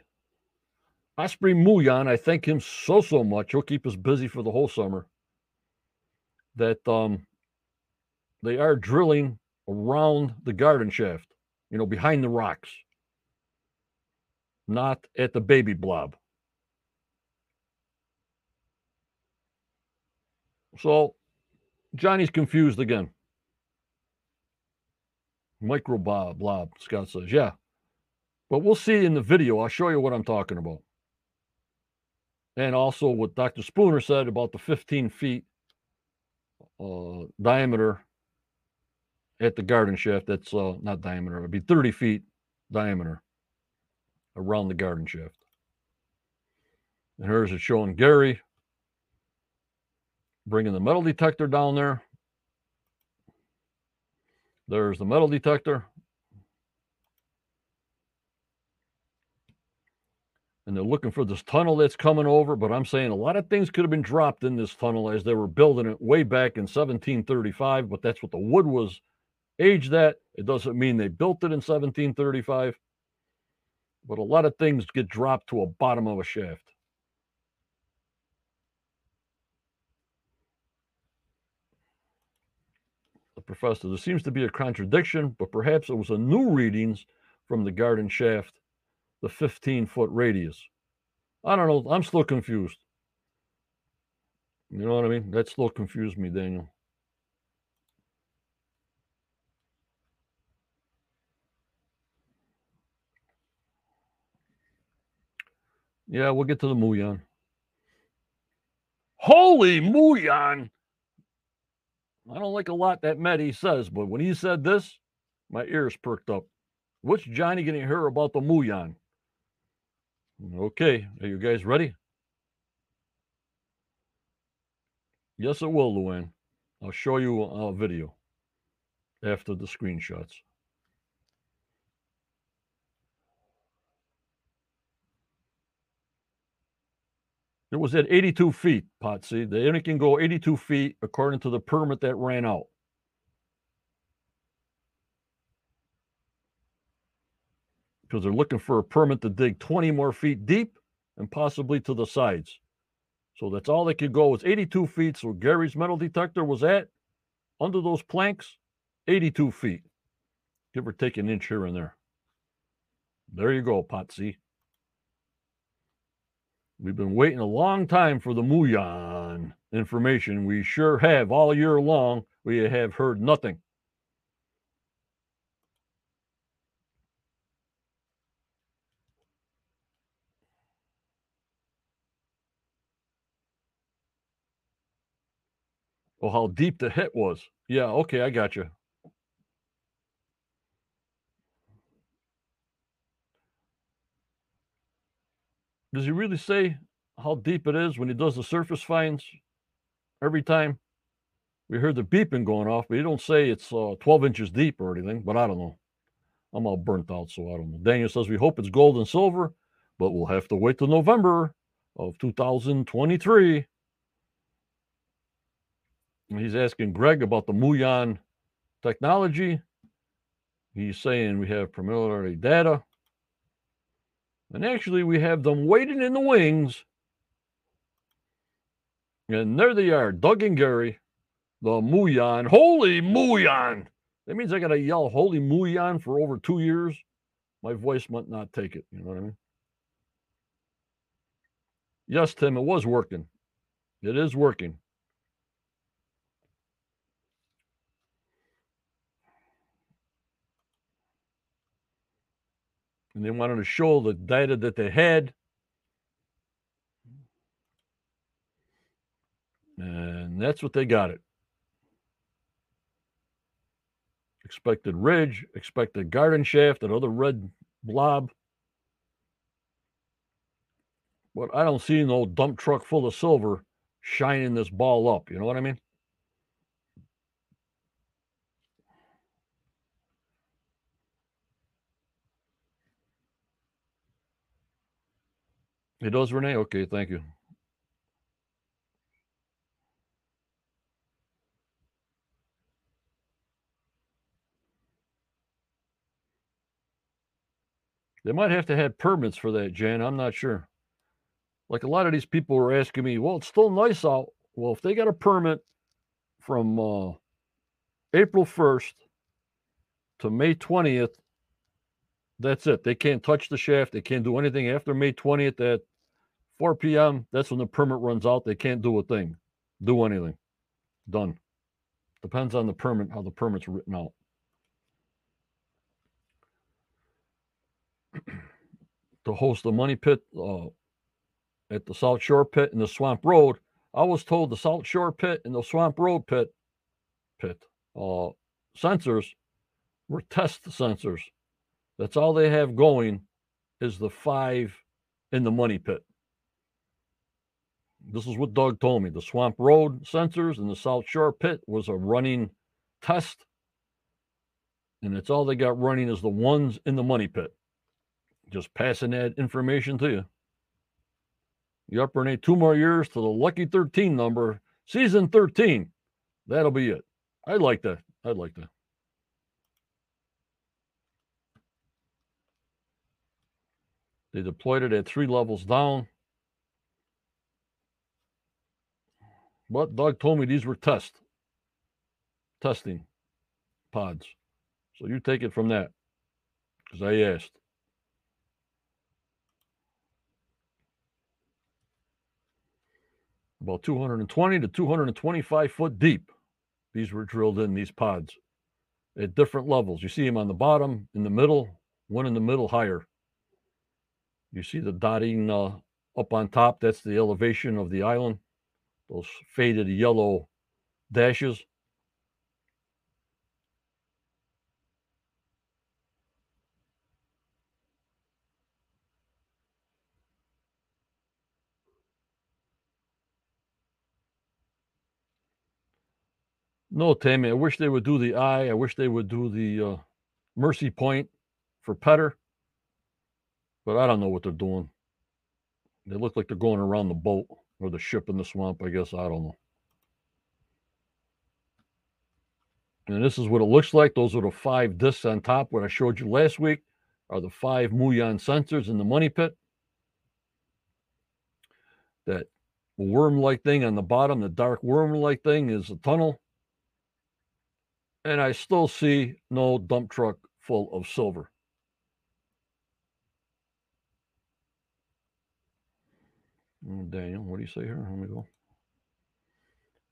Osprey Muyan. I thank him so, so much. He'll keep us busy for the whole summer. That um, they are drilling around the garden shaft, you know, behind the rocks, not at the baby blob. So Johnny's confused again. Micro blob, blob, Scott says, yeah. But we'll see in the video. I'll show you what I'm talking about. And also what Dr. Spooner said about the 15 feet uh, diameter at the garden shaft. That's uh, not diameter, it'd be 30 feet diameter around the garden shaft. And here's it showing Gary bringing the metal detector down there. There's the metal detector. And they're looking for this tunnel that's coming over. But I'm saying a lot of things could have been dropped in this tunnel as they were building it way back in 1735. But that's what the wood was aged at. It doesn't mean they built it in 1735. But a lot of things get dropped to a bottom of a shaft. the professor. There seems to be a contradiction, but perhaps it was a new readings from the garden shaft, the 15 foot radius. I don't know. I'm still confused. You know what I mean? That still confused me, Daniel. Yeah, we'll get to the Muon. Holy Muon! I don't like a lot that Matty says, but when he said this, my ears perked up. What's Johnny going to hear about the Muon? Okay, are you guys ready? Yes, it will, Luann. I'll show you a video after the screenshots. It was at 82 feet, Potsy. They only can go 82 feet according to the permit that ran out. Because they're looking for a permit to dig 20 more feet deep and possibly to the sides. So that's all they could go was 82 feet. So Gary's metal detector was at under those planks, 82 feet. Give or take an inch here and there. There you go, Potsy. We've been waiting a long time for the Muon information. We sure have all year long. We have heard nothing. Oh, how deep the hit was. Yeah, okay, I got you. does he really say how deep it is when he does the surface finds every time? We heard the beeping going off, but he don't say it's uh, 12 inches deep or anything, but I don't know. I'm all burnt out, so I don't know. Daniel says we hope it's gold and silver, but we'll have to wait till November of 2023. He's asking Craig about the Muon technology. He's saying we have preliminary data. And actually, we have them waiting in the wings. And there they are, Doug and Gary, the Muon. Holy Muon! That means I got to yell Holy Muon for over two years. My voice might not take it. You know what I mean? Yes, Tim, it was working. It is working. And they wanted to show the data that they had. And that's what they got it. Expected ridge, expected garden shaft, another red blob. But I don't see no dump truck full of silver shining this ball up. You know what I mean? It does, Renee? Okay, thank you. They might have to have permits for that, Jan. I'm not sure. Like a lot of these people were asking me, well, it's still nice out. Well, if they got a permit from uh, April 1st to May 20th, that's it. They can't touch the shaft. They can't do anything after May 20th at 4 p.m., that's when the permit runs out. They can't do a thing, do anything. Done. Depends on the permit, how the permit's written out. to host the money pit uh, at the South Shore pit and the Swamp Road. I was told the South Shore pit and the Swamp Road pit pit uh, sensors were test sensors. That's all they have going is the five in the money pit. This is what Doug told me. The Swamp Road sensors and the South Shore pit was a running test. And it's all they got running is the ones in the money pit. Just passing that information to you. You up Renee two more years to the lucky 13 number, season 13. That'll be it. I'd like that. I'd like that. They deployed it at three levels down. But Doug told me these were test testing pods. So you take it from that because I asked. About 220 to 225 foot deep. These were drilled in, these pods, at different levels. You see them on the bottom, in the middle, one in the middle higher. You see the dotting uh, up on top. That's the elevation of the island. Those faded yellow dashes. No, Tammy, I wish they would do the eye. I wish they would do the uh, mercy point for Petter. But I don't know what they're doing. They look like they're going around the boat or the ship in the swamp, I guess. I don't know. And this is what it looks like. Those are the five discs on top. What I showed you last week are the five Muon sensors in the money pit. That worm like thing on the bottom, the dark worm like thing, is a tunnel. And I still see no dump truck full of silver. Mm, Daniel, what do you say here? Let me go.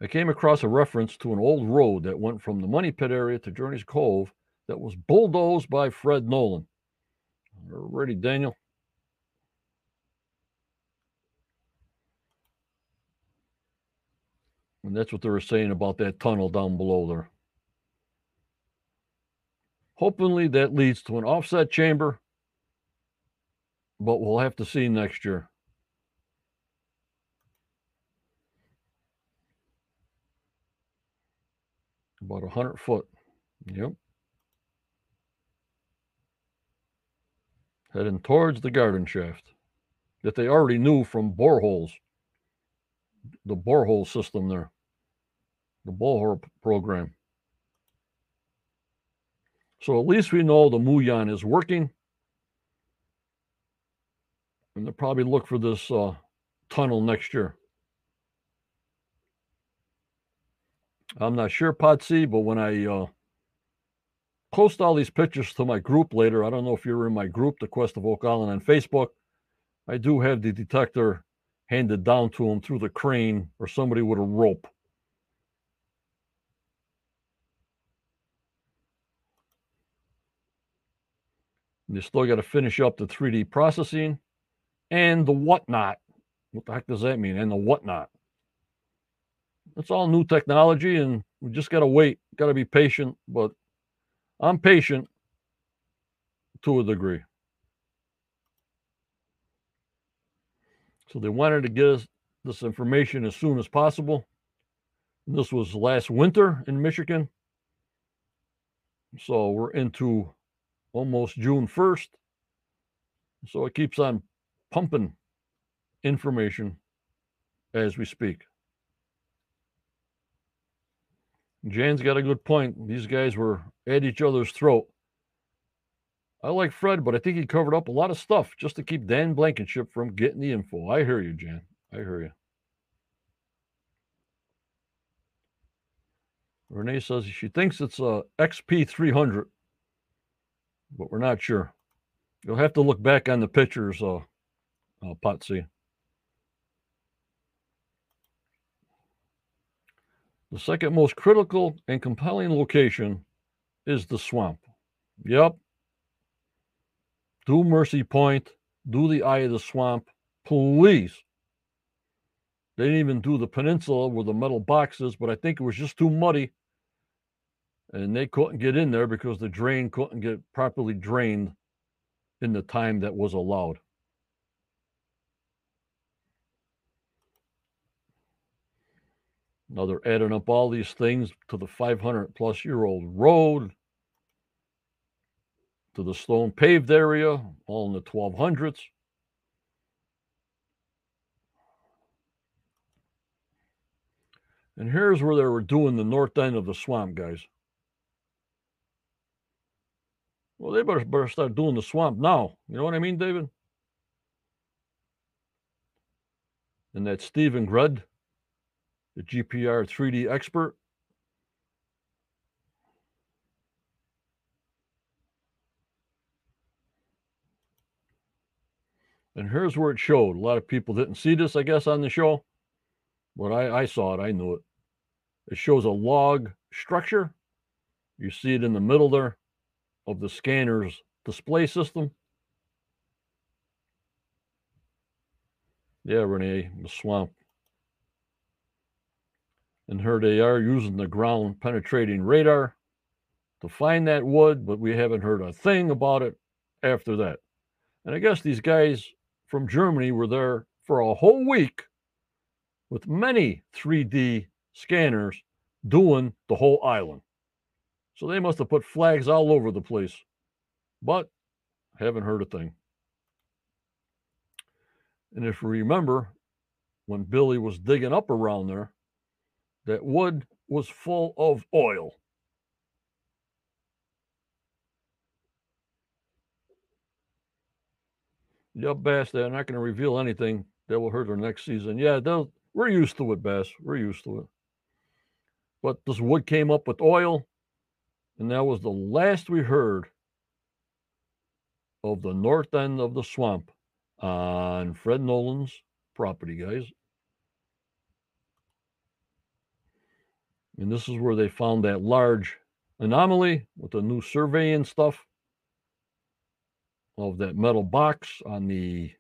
I came across a reference to an old road that went from the Money Pit area to Joudrey's Cove that was bulldozed by Fred Nolan. Ready, Daniel? And that's what they were saying about that tunnel down below there. Hopefully that leads to an offset chamber, but we'll have to see next year. About a hundred foot. Yep. Heading towards the garden shaft that they already knew from boreholes. The borehole system there. The borehole program. So at least we know the Muon is working. And they'll probably look for this uh, tunnel next year. I'm not sure, Potsy, but when I uh, post all these pictures to my group later, I don't know if you're in my group, the Quest of Oak Island on Facebook. I do have the detector handed down to him through the crane or somebody with a rope. And you still got to finish up the 3D processing and the whatnot. What the heck does that mean? And the whatnot. It's all new technology, and we just got to wait. Got to be patient, but I'm patient to a degree. So they wanted to get us this information as soon as possible. And This was last winter in Michigan. So we're into almost June 1st. So it keeps on pumping information as we speak. Jan's got a good point. These guys were at each other's throat. I like Fred, but I think he covered up a lot of stuff just to keep Dan Blankenship from getting the info. I hear you, Jan. I hear you. Renee says she thinks it's a XP300, but we're not sure. You'll have to look back on the pictures, uh, uh Potsy. The second most critical and compelling location is the swamp. Yep. Do Mercy Point, do the eye of the swamp, please. They didn't even do the peninsula where the metal box is, but I think it was just too muddy. And they couldn't get in there because the drain couldn't get properly drained in the time that was allowed. Now they're adding up all these things to the 500 plus year old road, to the stone paved area, all in the 1200s. And here's where they were doing the north end of the swamp, guys. Well, they better, better start doing the swamp now. You know what I mean, David? And that Stephen Gred, the GPR 3D expert. And here's where it showed. A lot of people didn't see this, I guess, on the show, but I, I saw it. I knew it. It shows a log structure. You see it in the middle there of the scanner's display system. Yeah, Renee, the swamp. And here they are using the ground penetrating radar to find that wood, but we haven't heard a thing about it after that. And I guess these guys from Germany were there for a whole week with many 3D scanners doing the whole island. So they must have put flags all over the place, but haven't heard a thing. And if you remember, when Billy was digging up around there, that wood was full of oil. Yep, Bass, they're not going to reveal anything that will hurt her next season. Yeah, we're used to it, Bass. We're used to it. But this wood came up with oil, and that was the last we heard of the north end of the swamp on Fred Nolan's property, guys. And this is where they found that large anomaly with the new surveying stuff of that metal box on the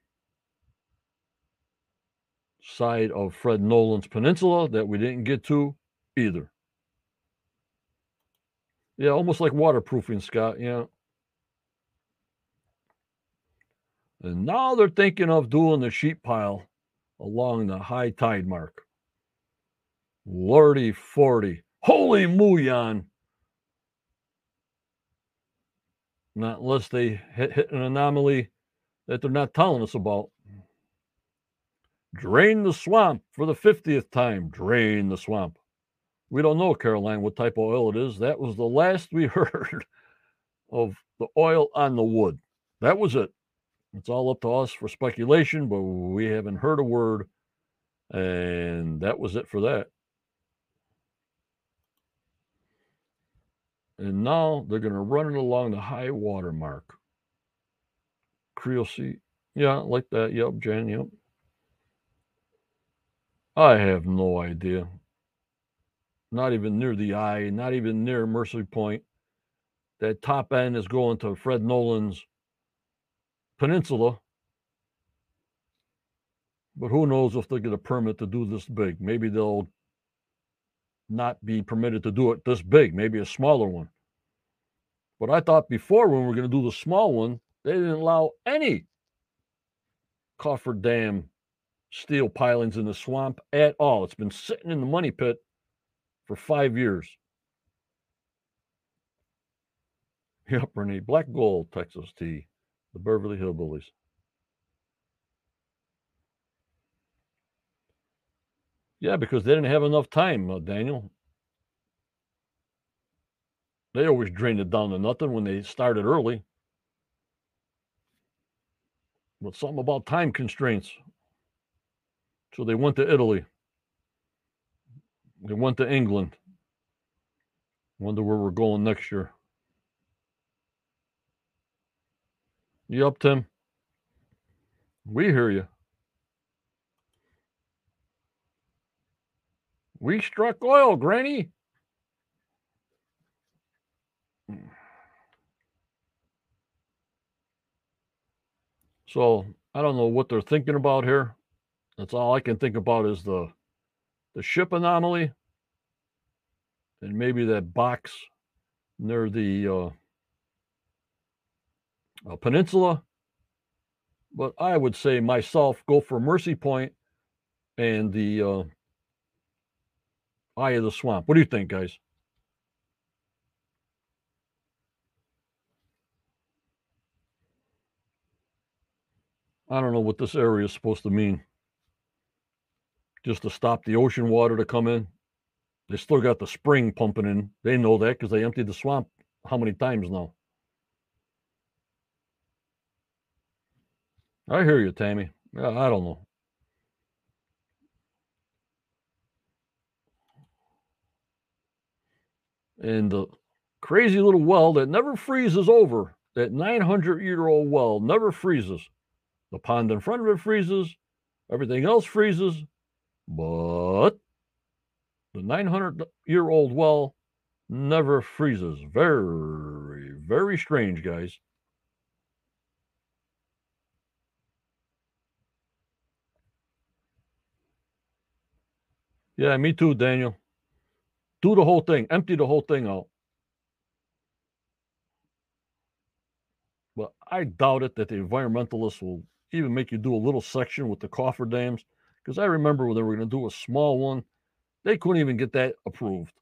side of Fred Nolan's peninsula that we didn't get to either. Yeah, almost like waterproofing, Scott. Yeah. And now they're thinking of doing the sheet pile along the high tide mark. Lordy 40. Holy Muon. Not unless they hit, hit an anomaly that they're not telling us about. Drain the swamp for the 50th time. Drain the swamp. We don't know, Caroline, what type of oil it is. That was the last we heard of the oil on the wood. That was it. It's all up to us for speculation, but we haven't heard a word. And that was it for that. And now they're going to run it along the high water mark. Creel sea. Yeah, like that. Yep, Jan. Yep. I have no idea. Not even near the eye, not even near Mercy Point. That top end is going to Fred Nolan's peninsula. But who knows if they'll get a permit to do this big? Maybe they'll not be permitted to do it this big, maybe a smaller one. But I thought before when we were going to do the small one, they didn't allow any cofferdam steel pilings in the swamp at all. It's been sitting in the money pit for five years. Yep, Renee. Black Gold, Texas Tea, the Beverly Hillbillies. Yeah, because they didn't have enough time, uh, Daniel. They always drained it down to nothing when they started early. But something about time constraints. So they went to Italy. They went to England. Wonder where we're going next year. You up, Tim? We hear you. We struck oil, Granny. So I don't know what they're thinking about here. That's all I can think about is the the ship anomaly and maybe that box near the uh, uh, peninsula. But I would say myself go for Mercy Point and the uh, Eye of the Swamp. What do you think, guys? I don't know what this area is supposed to mean. Just to stop the ocean water to come in. They still got the spring pumping in. They know that because they emptied the swamp how many times now? I hear you, Tammy. I don't know. And the crazy little well that never freezes over, that 900 year old well never freezes. The pond in front of it freezes, everything else freezes, but the 900 year old well never freezes. Very, very strange, guys. Yeah, me too, Daniel. Do the whole thing, empty the whole thing out. But I doubt it that the environmentalists will even make you do a little section with the cofferdams. Because I remember when they were going to do a small one, they couldn't even get that approved.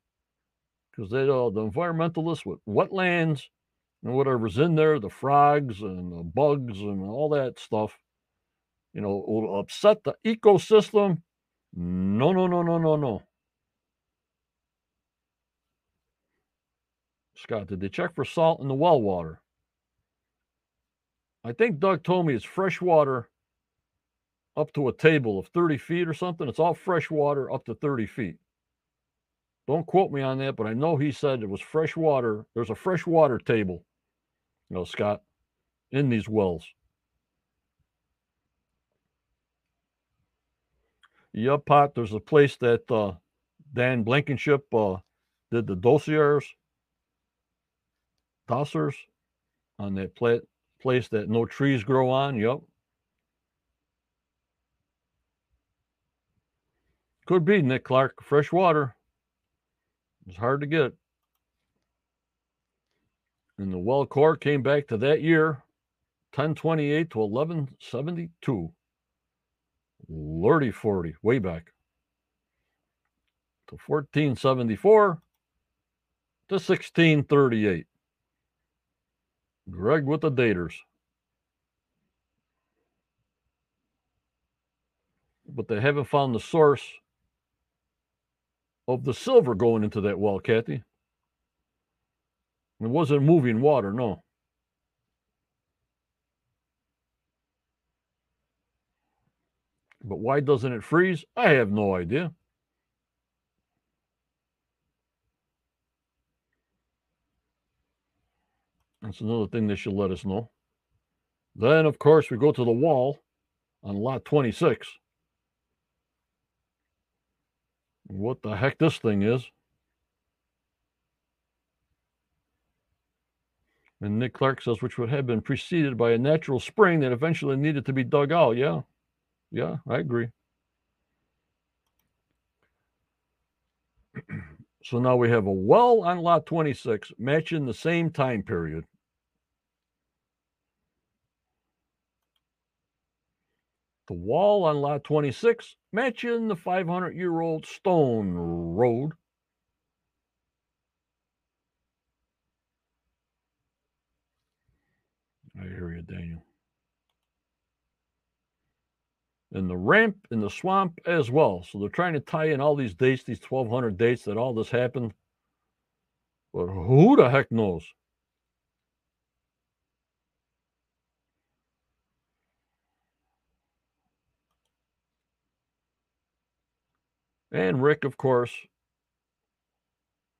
Because they uh, the environmentalists with wetlands and whatever's in there, the frogs and the bugs and all that stuff, you know, will upset the ecosystem. No, no, no, no, no, no. Scott, did they check for salt in the well water? I think Doug told me it's fresh water up to a table of 30 feet or something. It's all fresh water up to 30 feet. Don't quote me on that, but I know he said it was fresh water. There's a fresh water table, you know, Scott, in these wells. Yep, Pot, there's a place that uh, Dan Blankenship uh, did the dossiers, dossers on that pla- place that no trees grow on. Yep. Could be, Nick Clark. Fresh water. It's hard to get. And the well core came back to that year, 1028 to 1172. Lordy 40, way back. To 1474 to 1638. Greg with the daters. But they haven't found the source of the silver going into that well, Kathy. It wasn't moving water, no. But why doesn't it freeze? I have no idea. That's another thing they should let us know. Then, of course, we go to the wall on lot 26. What the heck this thing is. And Nick Clark says, which would have been preceded by a natural spring that eventually needed to be dug out. Yeah. Yeah, I agree. So now we have a well on lot 26 matching the same time period. The wall on lot 26 matching the 500 year old stone road. I hear you, Daniel. And the ramp in the swamp as well. So they're trying to tie in all these dates, these 1200 dates that all this happened. But who the heck knows? And Rick, of course,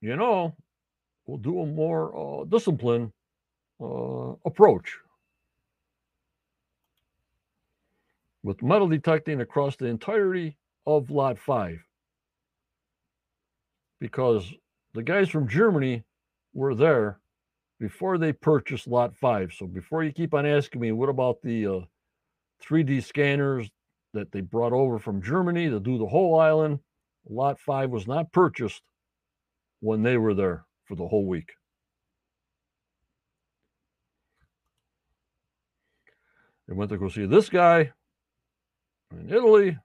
you know, will do a more uh, disciplined uh, approach with metal detecting across the entirety of Lot 5. Because the guys from Germany were there before they purchased Lot 5. So before you keep on asking me, what about the uh, 3D scanners that they brought over from Germany to do the whole island. Lot 5 was not purchased when they were there for the whole week. They went to go see this guy in Italy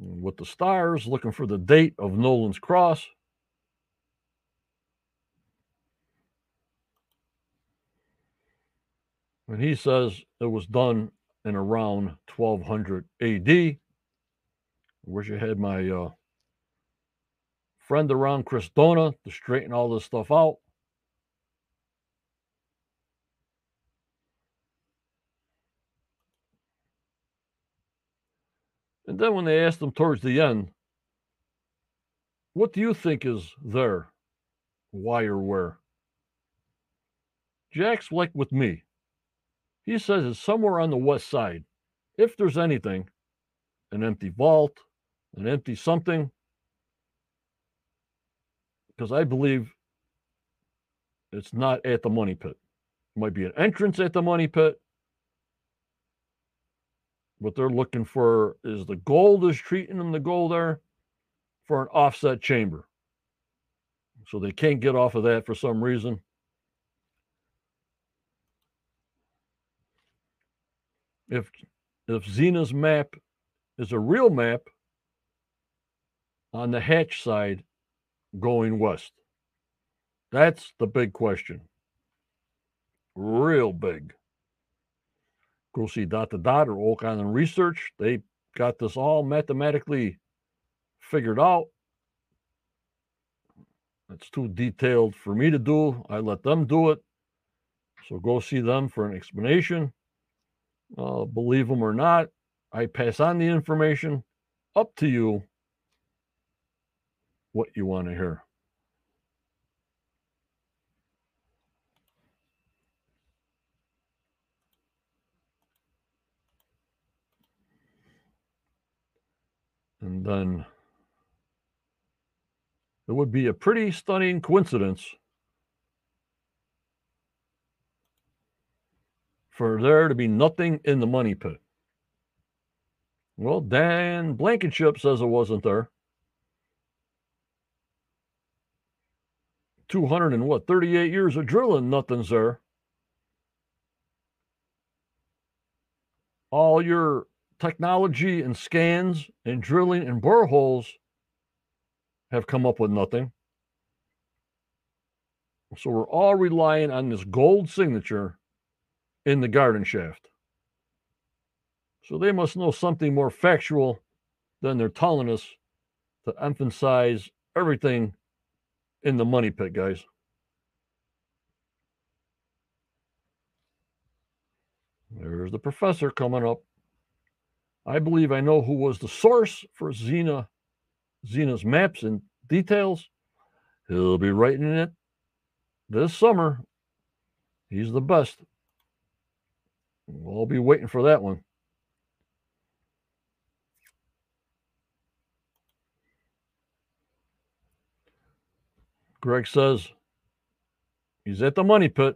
with the stars, looking for the date of Nolan's cross. And he says it was done in around 1200 AD. I wish I had my uh, friend around Chris Dona to straighten all this stuff out. And then when they asked him towards the end, what do you think is there? Why or where? Jack's like with me. He says it's somewhere on the west side. If there's anything, an empty vault, an empty something, because I believe it's not at the money pit. It might be an entrance at the money pit. What they're looking for is the gold is treating them the gold there for an offset chamber. So they can't get off of that for some reason. If if Zena's map is a real map on the hatch side going west. That's the big question. Real big. Go see Dot to Dot or all Oak Island Research. They got this all mathematically figured out. It's too detailed for me to do. I let them do it. So go see them for an explanation. Uh, believe them or not, I pass on the information. Up to you what you want to hear. And then it would be a pretty stunning coincidence for there to be nothing in the money pit. Well, Dan Blankenship says it wasn't there. 200 and what, 38 years of drilling, nothing's there. All your technology and scans and drilling and boreholes have come up with nothing. So we're all relying on this gold signature in the garden shaft. So they must know something more factual than they're telling us to emphasize everything in the money pit, guys. There's the professor coming up. I believe I know who was the source for Zena, Zena's maps and details. He'll be writing it this summer. He's the best. We'll be waiting for that one. Greg says he's at the money pit.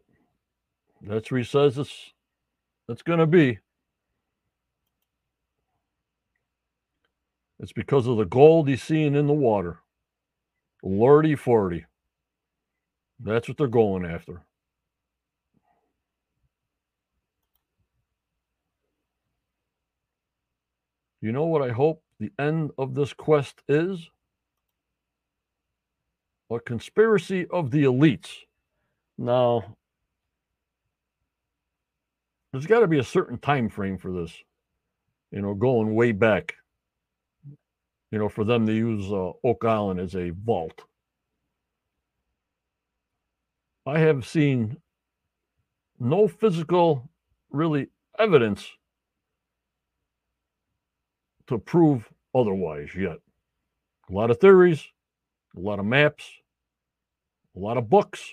That's where he says it's it's going to be. It's because of the gold he's seeing in the water. Lordy 40. That's what they're going after. You know what I hope the end of this quest is? A conspiracy of the elites. Now, there's got to be a certain time frame for this, you know, going way back you know, for them to use uh, Oak Island as a vault. I have seen no physical, really, evidence to prove otherwise yet. A lot of theories, a lot of maps, a lot of books.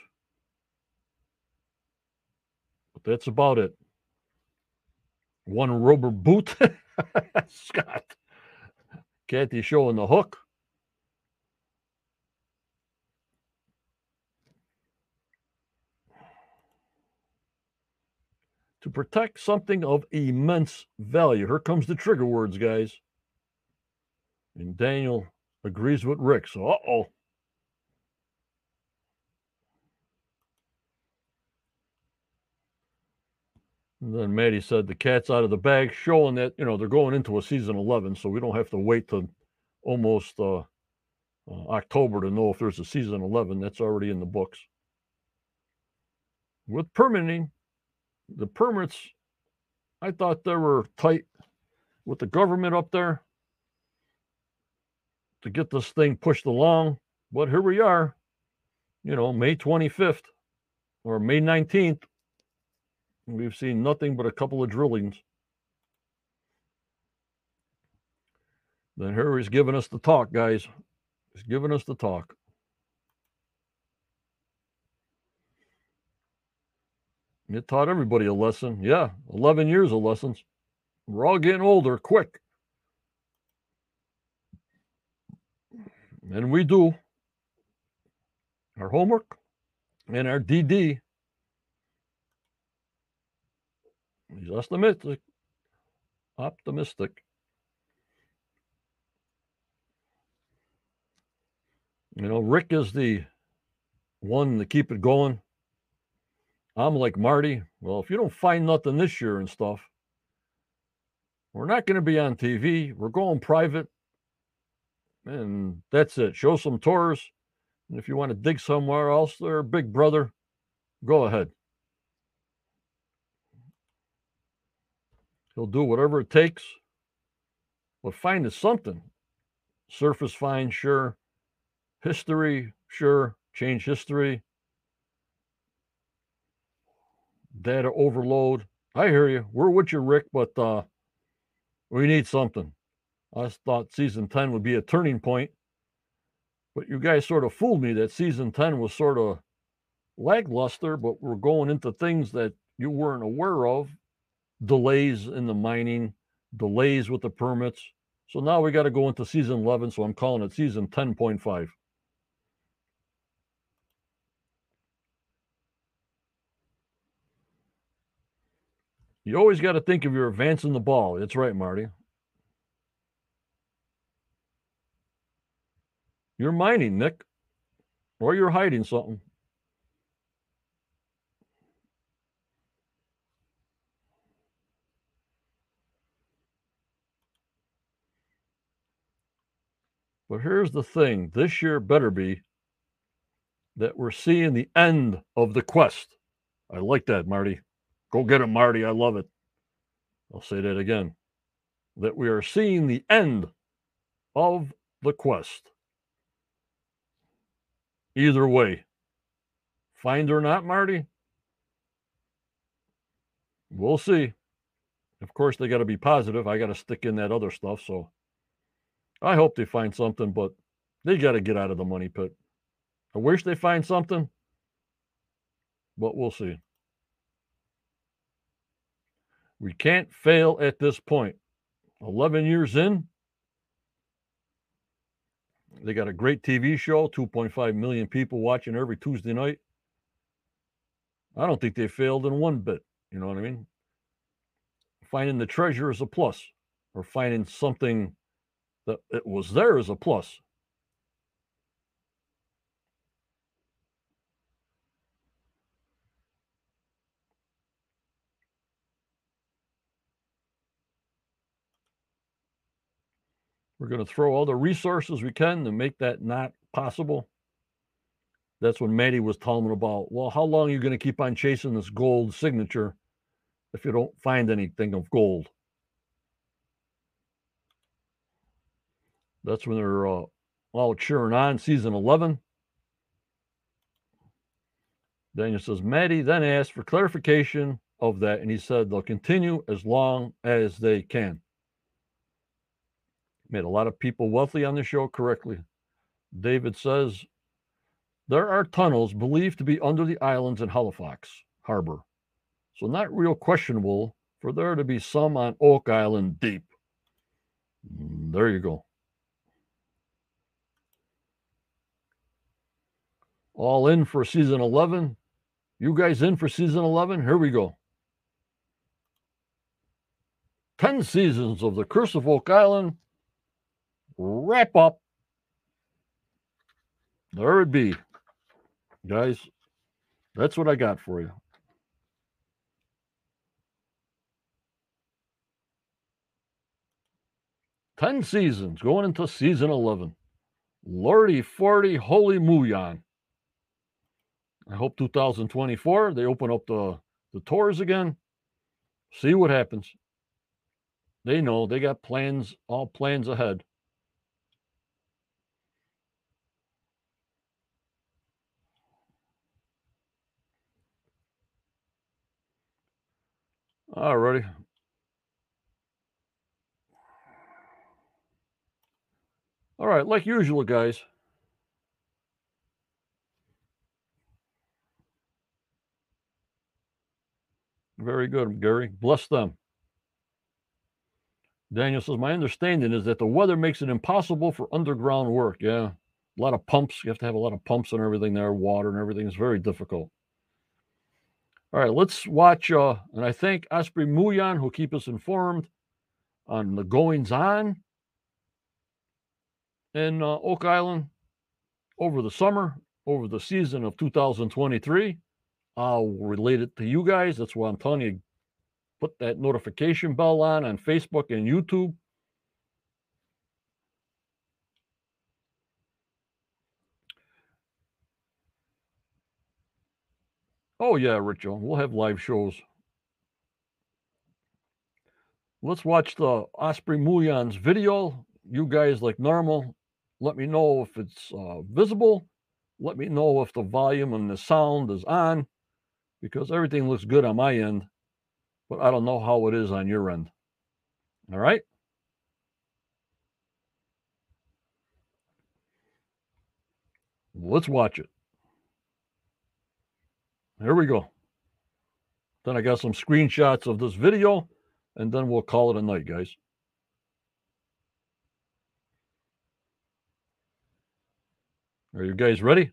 But that's about it. One rubber boot. Scott. Kathy showing the hook. to protect something of immense value. Here comes the trigger words, guys. And Daniel agrees with Rick. So, uh oh. And then Matty said the cat's out of the bag, showing that you know they're going into a season 11, so we don't have to wait to almost uh, uh, October to know if there's a season 11. That's already in the books. With permitting, the permits, I thought they were tight with the government up there to get this thing pushed along. But here we are, you know, May 25th or May 19th. We've seen nothing but a couple of drillings. Then he's giving us the talk, guys. He's giving us the talk. It taught everybody a lesson. Yeah, 11 years of lessons. We're all getting older quick. And we do our homework and our DD. He's optimistic. Optimistic. You know, Rick is the one to keep it going. I'm like Marty. Well, if you don't find nothing this year and stuff, we're not going to be on TV. We're going private. And that's it. Show some tours. And if you want to dig somewhere else there, big brother, go ahead. He'll do whatever it takes. But find us something. Surface find, sure. History, sure. Change history data overload. I hear you. We're with you, Rick, but uh, we need something. I thought season 10 would be a turning point, but you guys sort of fooled me that season 10 was sort of lackluster, but we're going into things that you weren't aware of delays in the mining, delays with the permits. So now we got to go into season 11. So I'm calling it season 10.5. You always got to think of you're advancing the ball. That's right, Marty. You're mining, Nick, or you're hiding something. But here's the thing this year better be that we're seeing the end of the quest. I like that, Marty. Go get it, Marty. I love it. I'll say that again. That we are seeing the end of the quest. Either way, find or not, Marty, we'll see. Of course, they got to be positive. I got to stick in that other stuff. So I hope they find something, but they got to get out of the money pit. I wish they find something, but we'll see. We can't fail at this point. 11 years in, they got a great TV show, 2.5 million people watching every Tuesday night. I don't think they failed in one bit. You know what I mean? Finding the treasure is a plus, or finding something that it was there is a plus. We're going to throw all the resources we can to make that not possible. That's when Matty was telling about, well, how long are you going to keep on chasing this gold signature if you don't find anything of gold? That's when they're uh, all cheering on season 11. Daniel says, Matty then asked for clarification of that, and he said they'll continue as long as they can. Made a lot of people wealthy on the show correctly. David says there are tunnels believed to be under the islands in Halifax Harbor. So, not real questionable for there to be some on Oak Island deep. Mm, there you go. All in for season 11. You guys in for season 11? Here we go. 10 seasons of The Curse of Oak Island wrap up. There it be. Guys, that's what I got for you. Ten seasons going into season 11. Lordy 40, holy Muyan. I hope 2024 they open up the, the tours again. See what happens. They know they got plans, all plans ahead. All righty. All right, like usual, guys. Very good, Gary. Bless them. Daniel says, My understanding is that the weather makes it impossible for underground work. Yeah. A lot of pumps. You have to have a lot of pumps and everything there, water and everything. It's very difficult. All right, let's watch. Uh, and I thank Osprey Muyan who keep us informed on the goings on in uh, Oak Island over the summer, over the season of 2023. I'll relate it to you guys. That's why I'm telling you, put that notification bell on on Facebook and YouTube. Oh, yeah, Richo. We'll have live shows. Let's watch the Osprey Muyan's video. You guys, like normal, let me know if it's uh, visible. Let me know if the volume and the sound is on because everything looks good on my end, but I don't know how it is on your end. All right. Let's watch it. Here we go. Then I got some screenshots of this video, and then we'll call it a night, guys. Are you guys ready?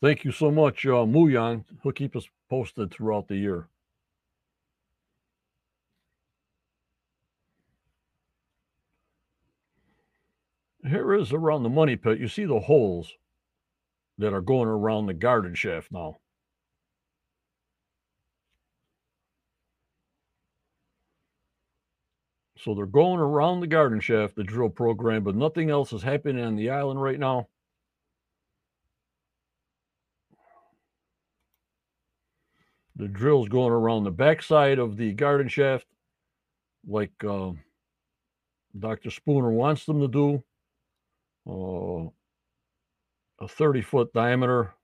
Thank you so much, uh. He'll keep us posted throughout the year. Here is around the money pit. You see the holes that are going around the garden shaft now. So they're going around the garden shaft, the drill program, but nothing else is happening on the island right now. The drill's going around the backside of the garden shaft, like uh, Dr. Spooner wants them to do. Uh, a 30 foot diameter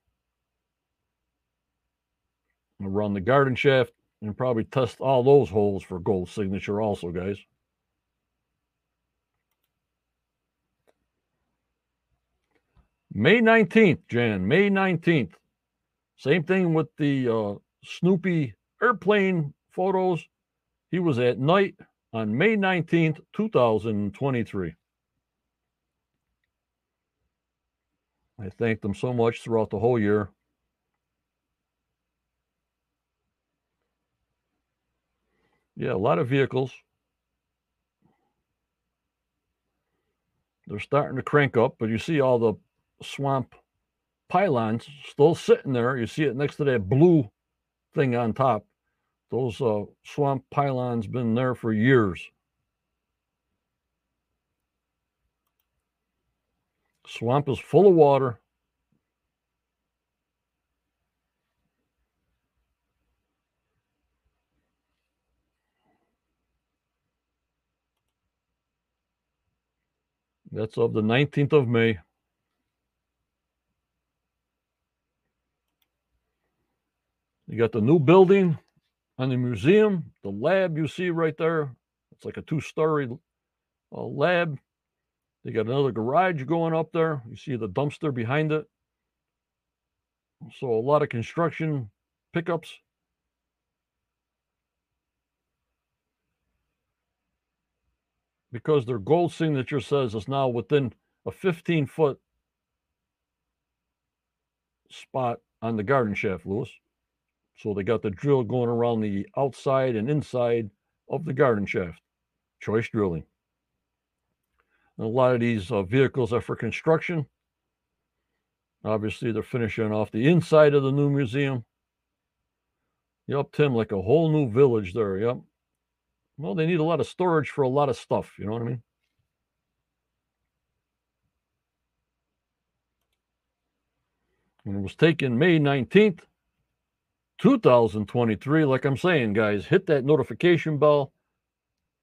around the garden shaft and probably test all those holes for gold signature also, guys. May 19th, Jan, May 19th. Same thing with the uh, Snoopy airplane photos. He was at night on May 19th, 2023. I thanked them so much throughout the whole year. Yeah, a lot of vehicles. They're starting to crank up, but you see all the swamp pylons still sitting there. You see it next to that blue thing on top. Those uh, swamp pylons been there for years. Swamp is full of water. That's of the 19th of May. You got the new building on the museum, the lab you see right there. It's like a two story uh, lab. They got another garage going up there. You see the dumpster behind it. So a lot of construction pickups. Because their gold signature says it's now within a 15 foot spot on the garden shaft, Lewis. So they got the drill going around the outside and inside of the garden shaft. Choice drilling. And a lot of these uh, vehicles are for construction. Obviously, they're finishing off the inside of the new museum. Yep, Tim, like a whole new village there. Yep. Well, they need a lot of storage for a lot of stuff. You know what I mean? And it was taken May 19th, 2023. Like I'm saying, guys, hit that notification bell.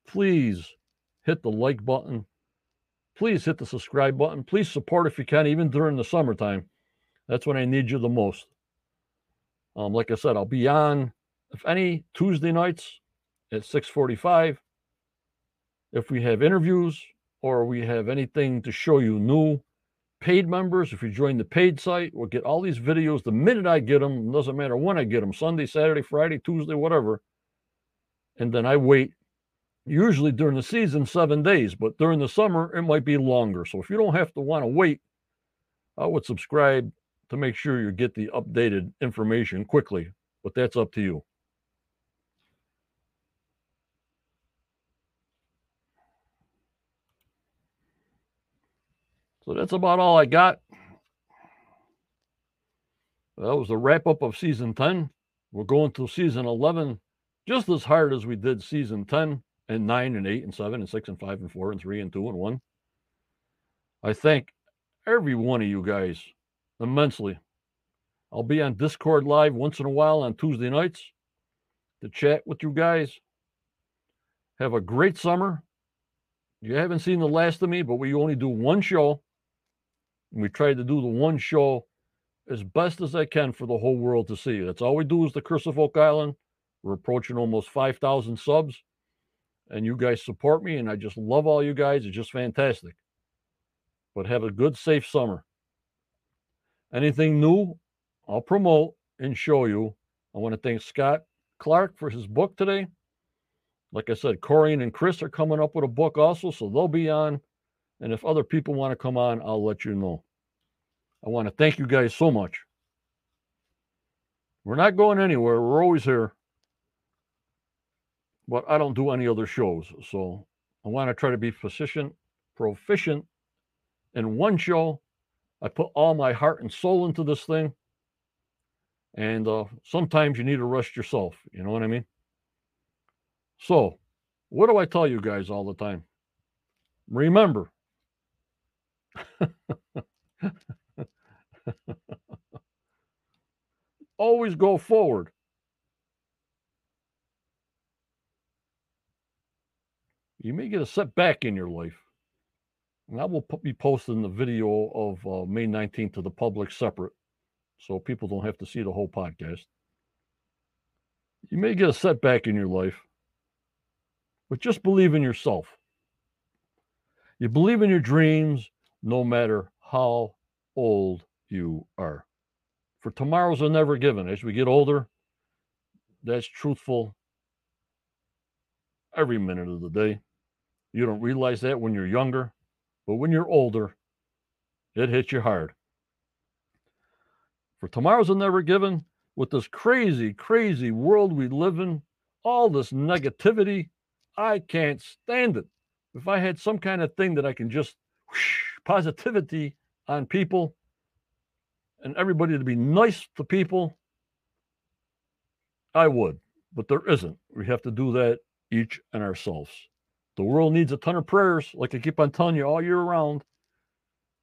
Please hit the like button. Please hit the subscribe button. Please support if you can, even during the summertime. That's when I need you the most. Um, like I said, I'll be on, if any, Tuesday nights at 6:45. If we have interviews or we have anything to show you new, paid members, if you join the paid site, we'll get all these videos the minute I get them. It doesn't matter when I get them Sunday, Saturday, Friday, Tuesday, whatever. And then I wait, usually during the season, seven days, but during the summer, it might be longer. So if you don't have to want to wait, I would subscribe to make sure you get the updated information quickly, but that's up to you. So that's about all I got. That was the wrap up of season 10. We're going to season 11 just as hard as we did season 10 and 9 and 8 and 7 and 6 and 5 and 4 and 3 and 2 and 1. I thank every one of you guys immensely. I'll be on Discord live once in a while on Tuesday nights to chat with you guys. Have a great summer. You haven't seen the last of me, but we only do one show. And we try to do the one show as best as I can for the whole world to see. That's all we do is the Curse of Oak Island. We're approaching almost 5,000 subs, and you guys support me, and I just love all you guys. It's just fantastic. But have a good, safe summer. Anything new, I'll promote and show you. I want to thank Scott Clark for his book today. Like I said, Corjan and Chris are coming up with a book also, so they'll be on. And if other people want to come on, I'll let you know. I want to thank you guys so much. We're not going anywhere. We're always here. But I don't do any other shows. So I want to try to be proficient, proficient in one show. I put all my heart and soul into this thing. And uh, sometimes you need to rest yourself. You know what I mean? So, what do I tell you guys all the time? Remember, always go forward. You may get a setback in your life. And I will be posting the video of uh, May 19th to the public separate so people don't have to see the whole podcast. You may get a setback in your life, but just believe in yourself. You believe in your dreams no matter how old you are. For tomorrows are never given. As we get older, that's truthful every minute of the day. You don't realize that when you're younger, but when you're older, it hits you hard. For tomorrows are never given with this crazy, crazy world we live in, all this negativity. I can't stand it. If I had some kind of thing that I can just whoosh, positivity on people and everybody to be nice to people, I would. But there isn't. We have to do that each and ourselves. The world needs a ton of prayers, like I keep on telling you all year round.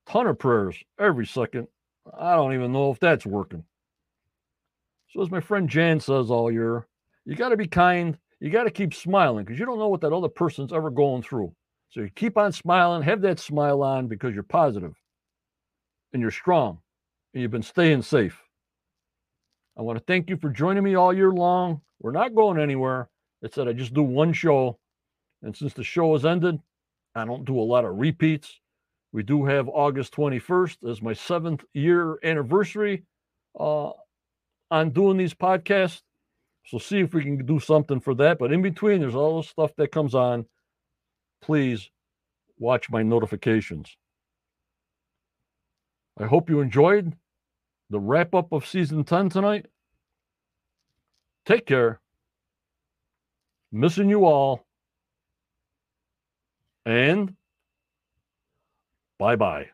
Ton of prayers every second. I don't even know if that's working. So, as my friend Jan says all year, you got to be kind. You got to keep smiling because you don't know what that other person's ever going through. So, you keep on smiling, have that smile on because you're positive and you're strong and you've been staying safe. I want to thank you for joining me all year long. We're not going anywhere. It said I just do one show and since the show has ended, I don't do a lot of repeats. We do have August 21st as my seventh year anniversary uh, on doing these podcasts. So see if we can do something for that. But in between, there's all the stuff that comes on. Please watch my notifications. I hope you enjoyed the wrap up of season 10 tonight. Take care. Missing you all. And bye bye.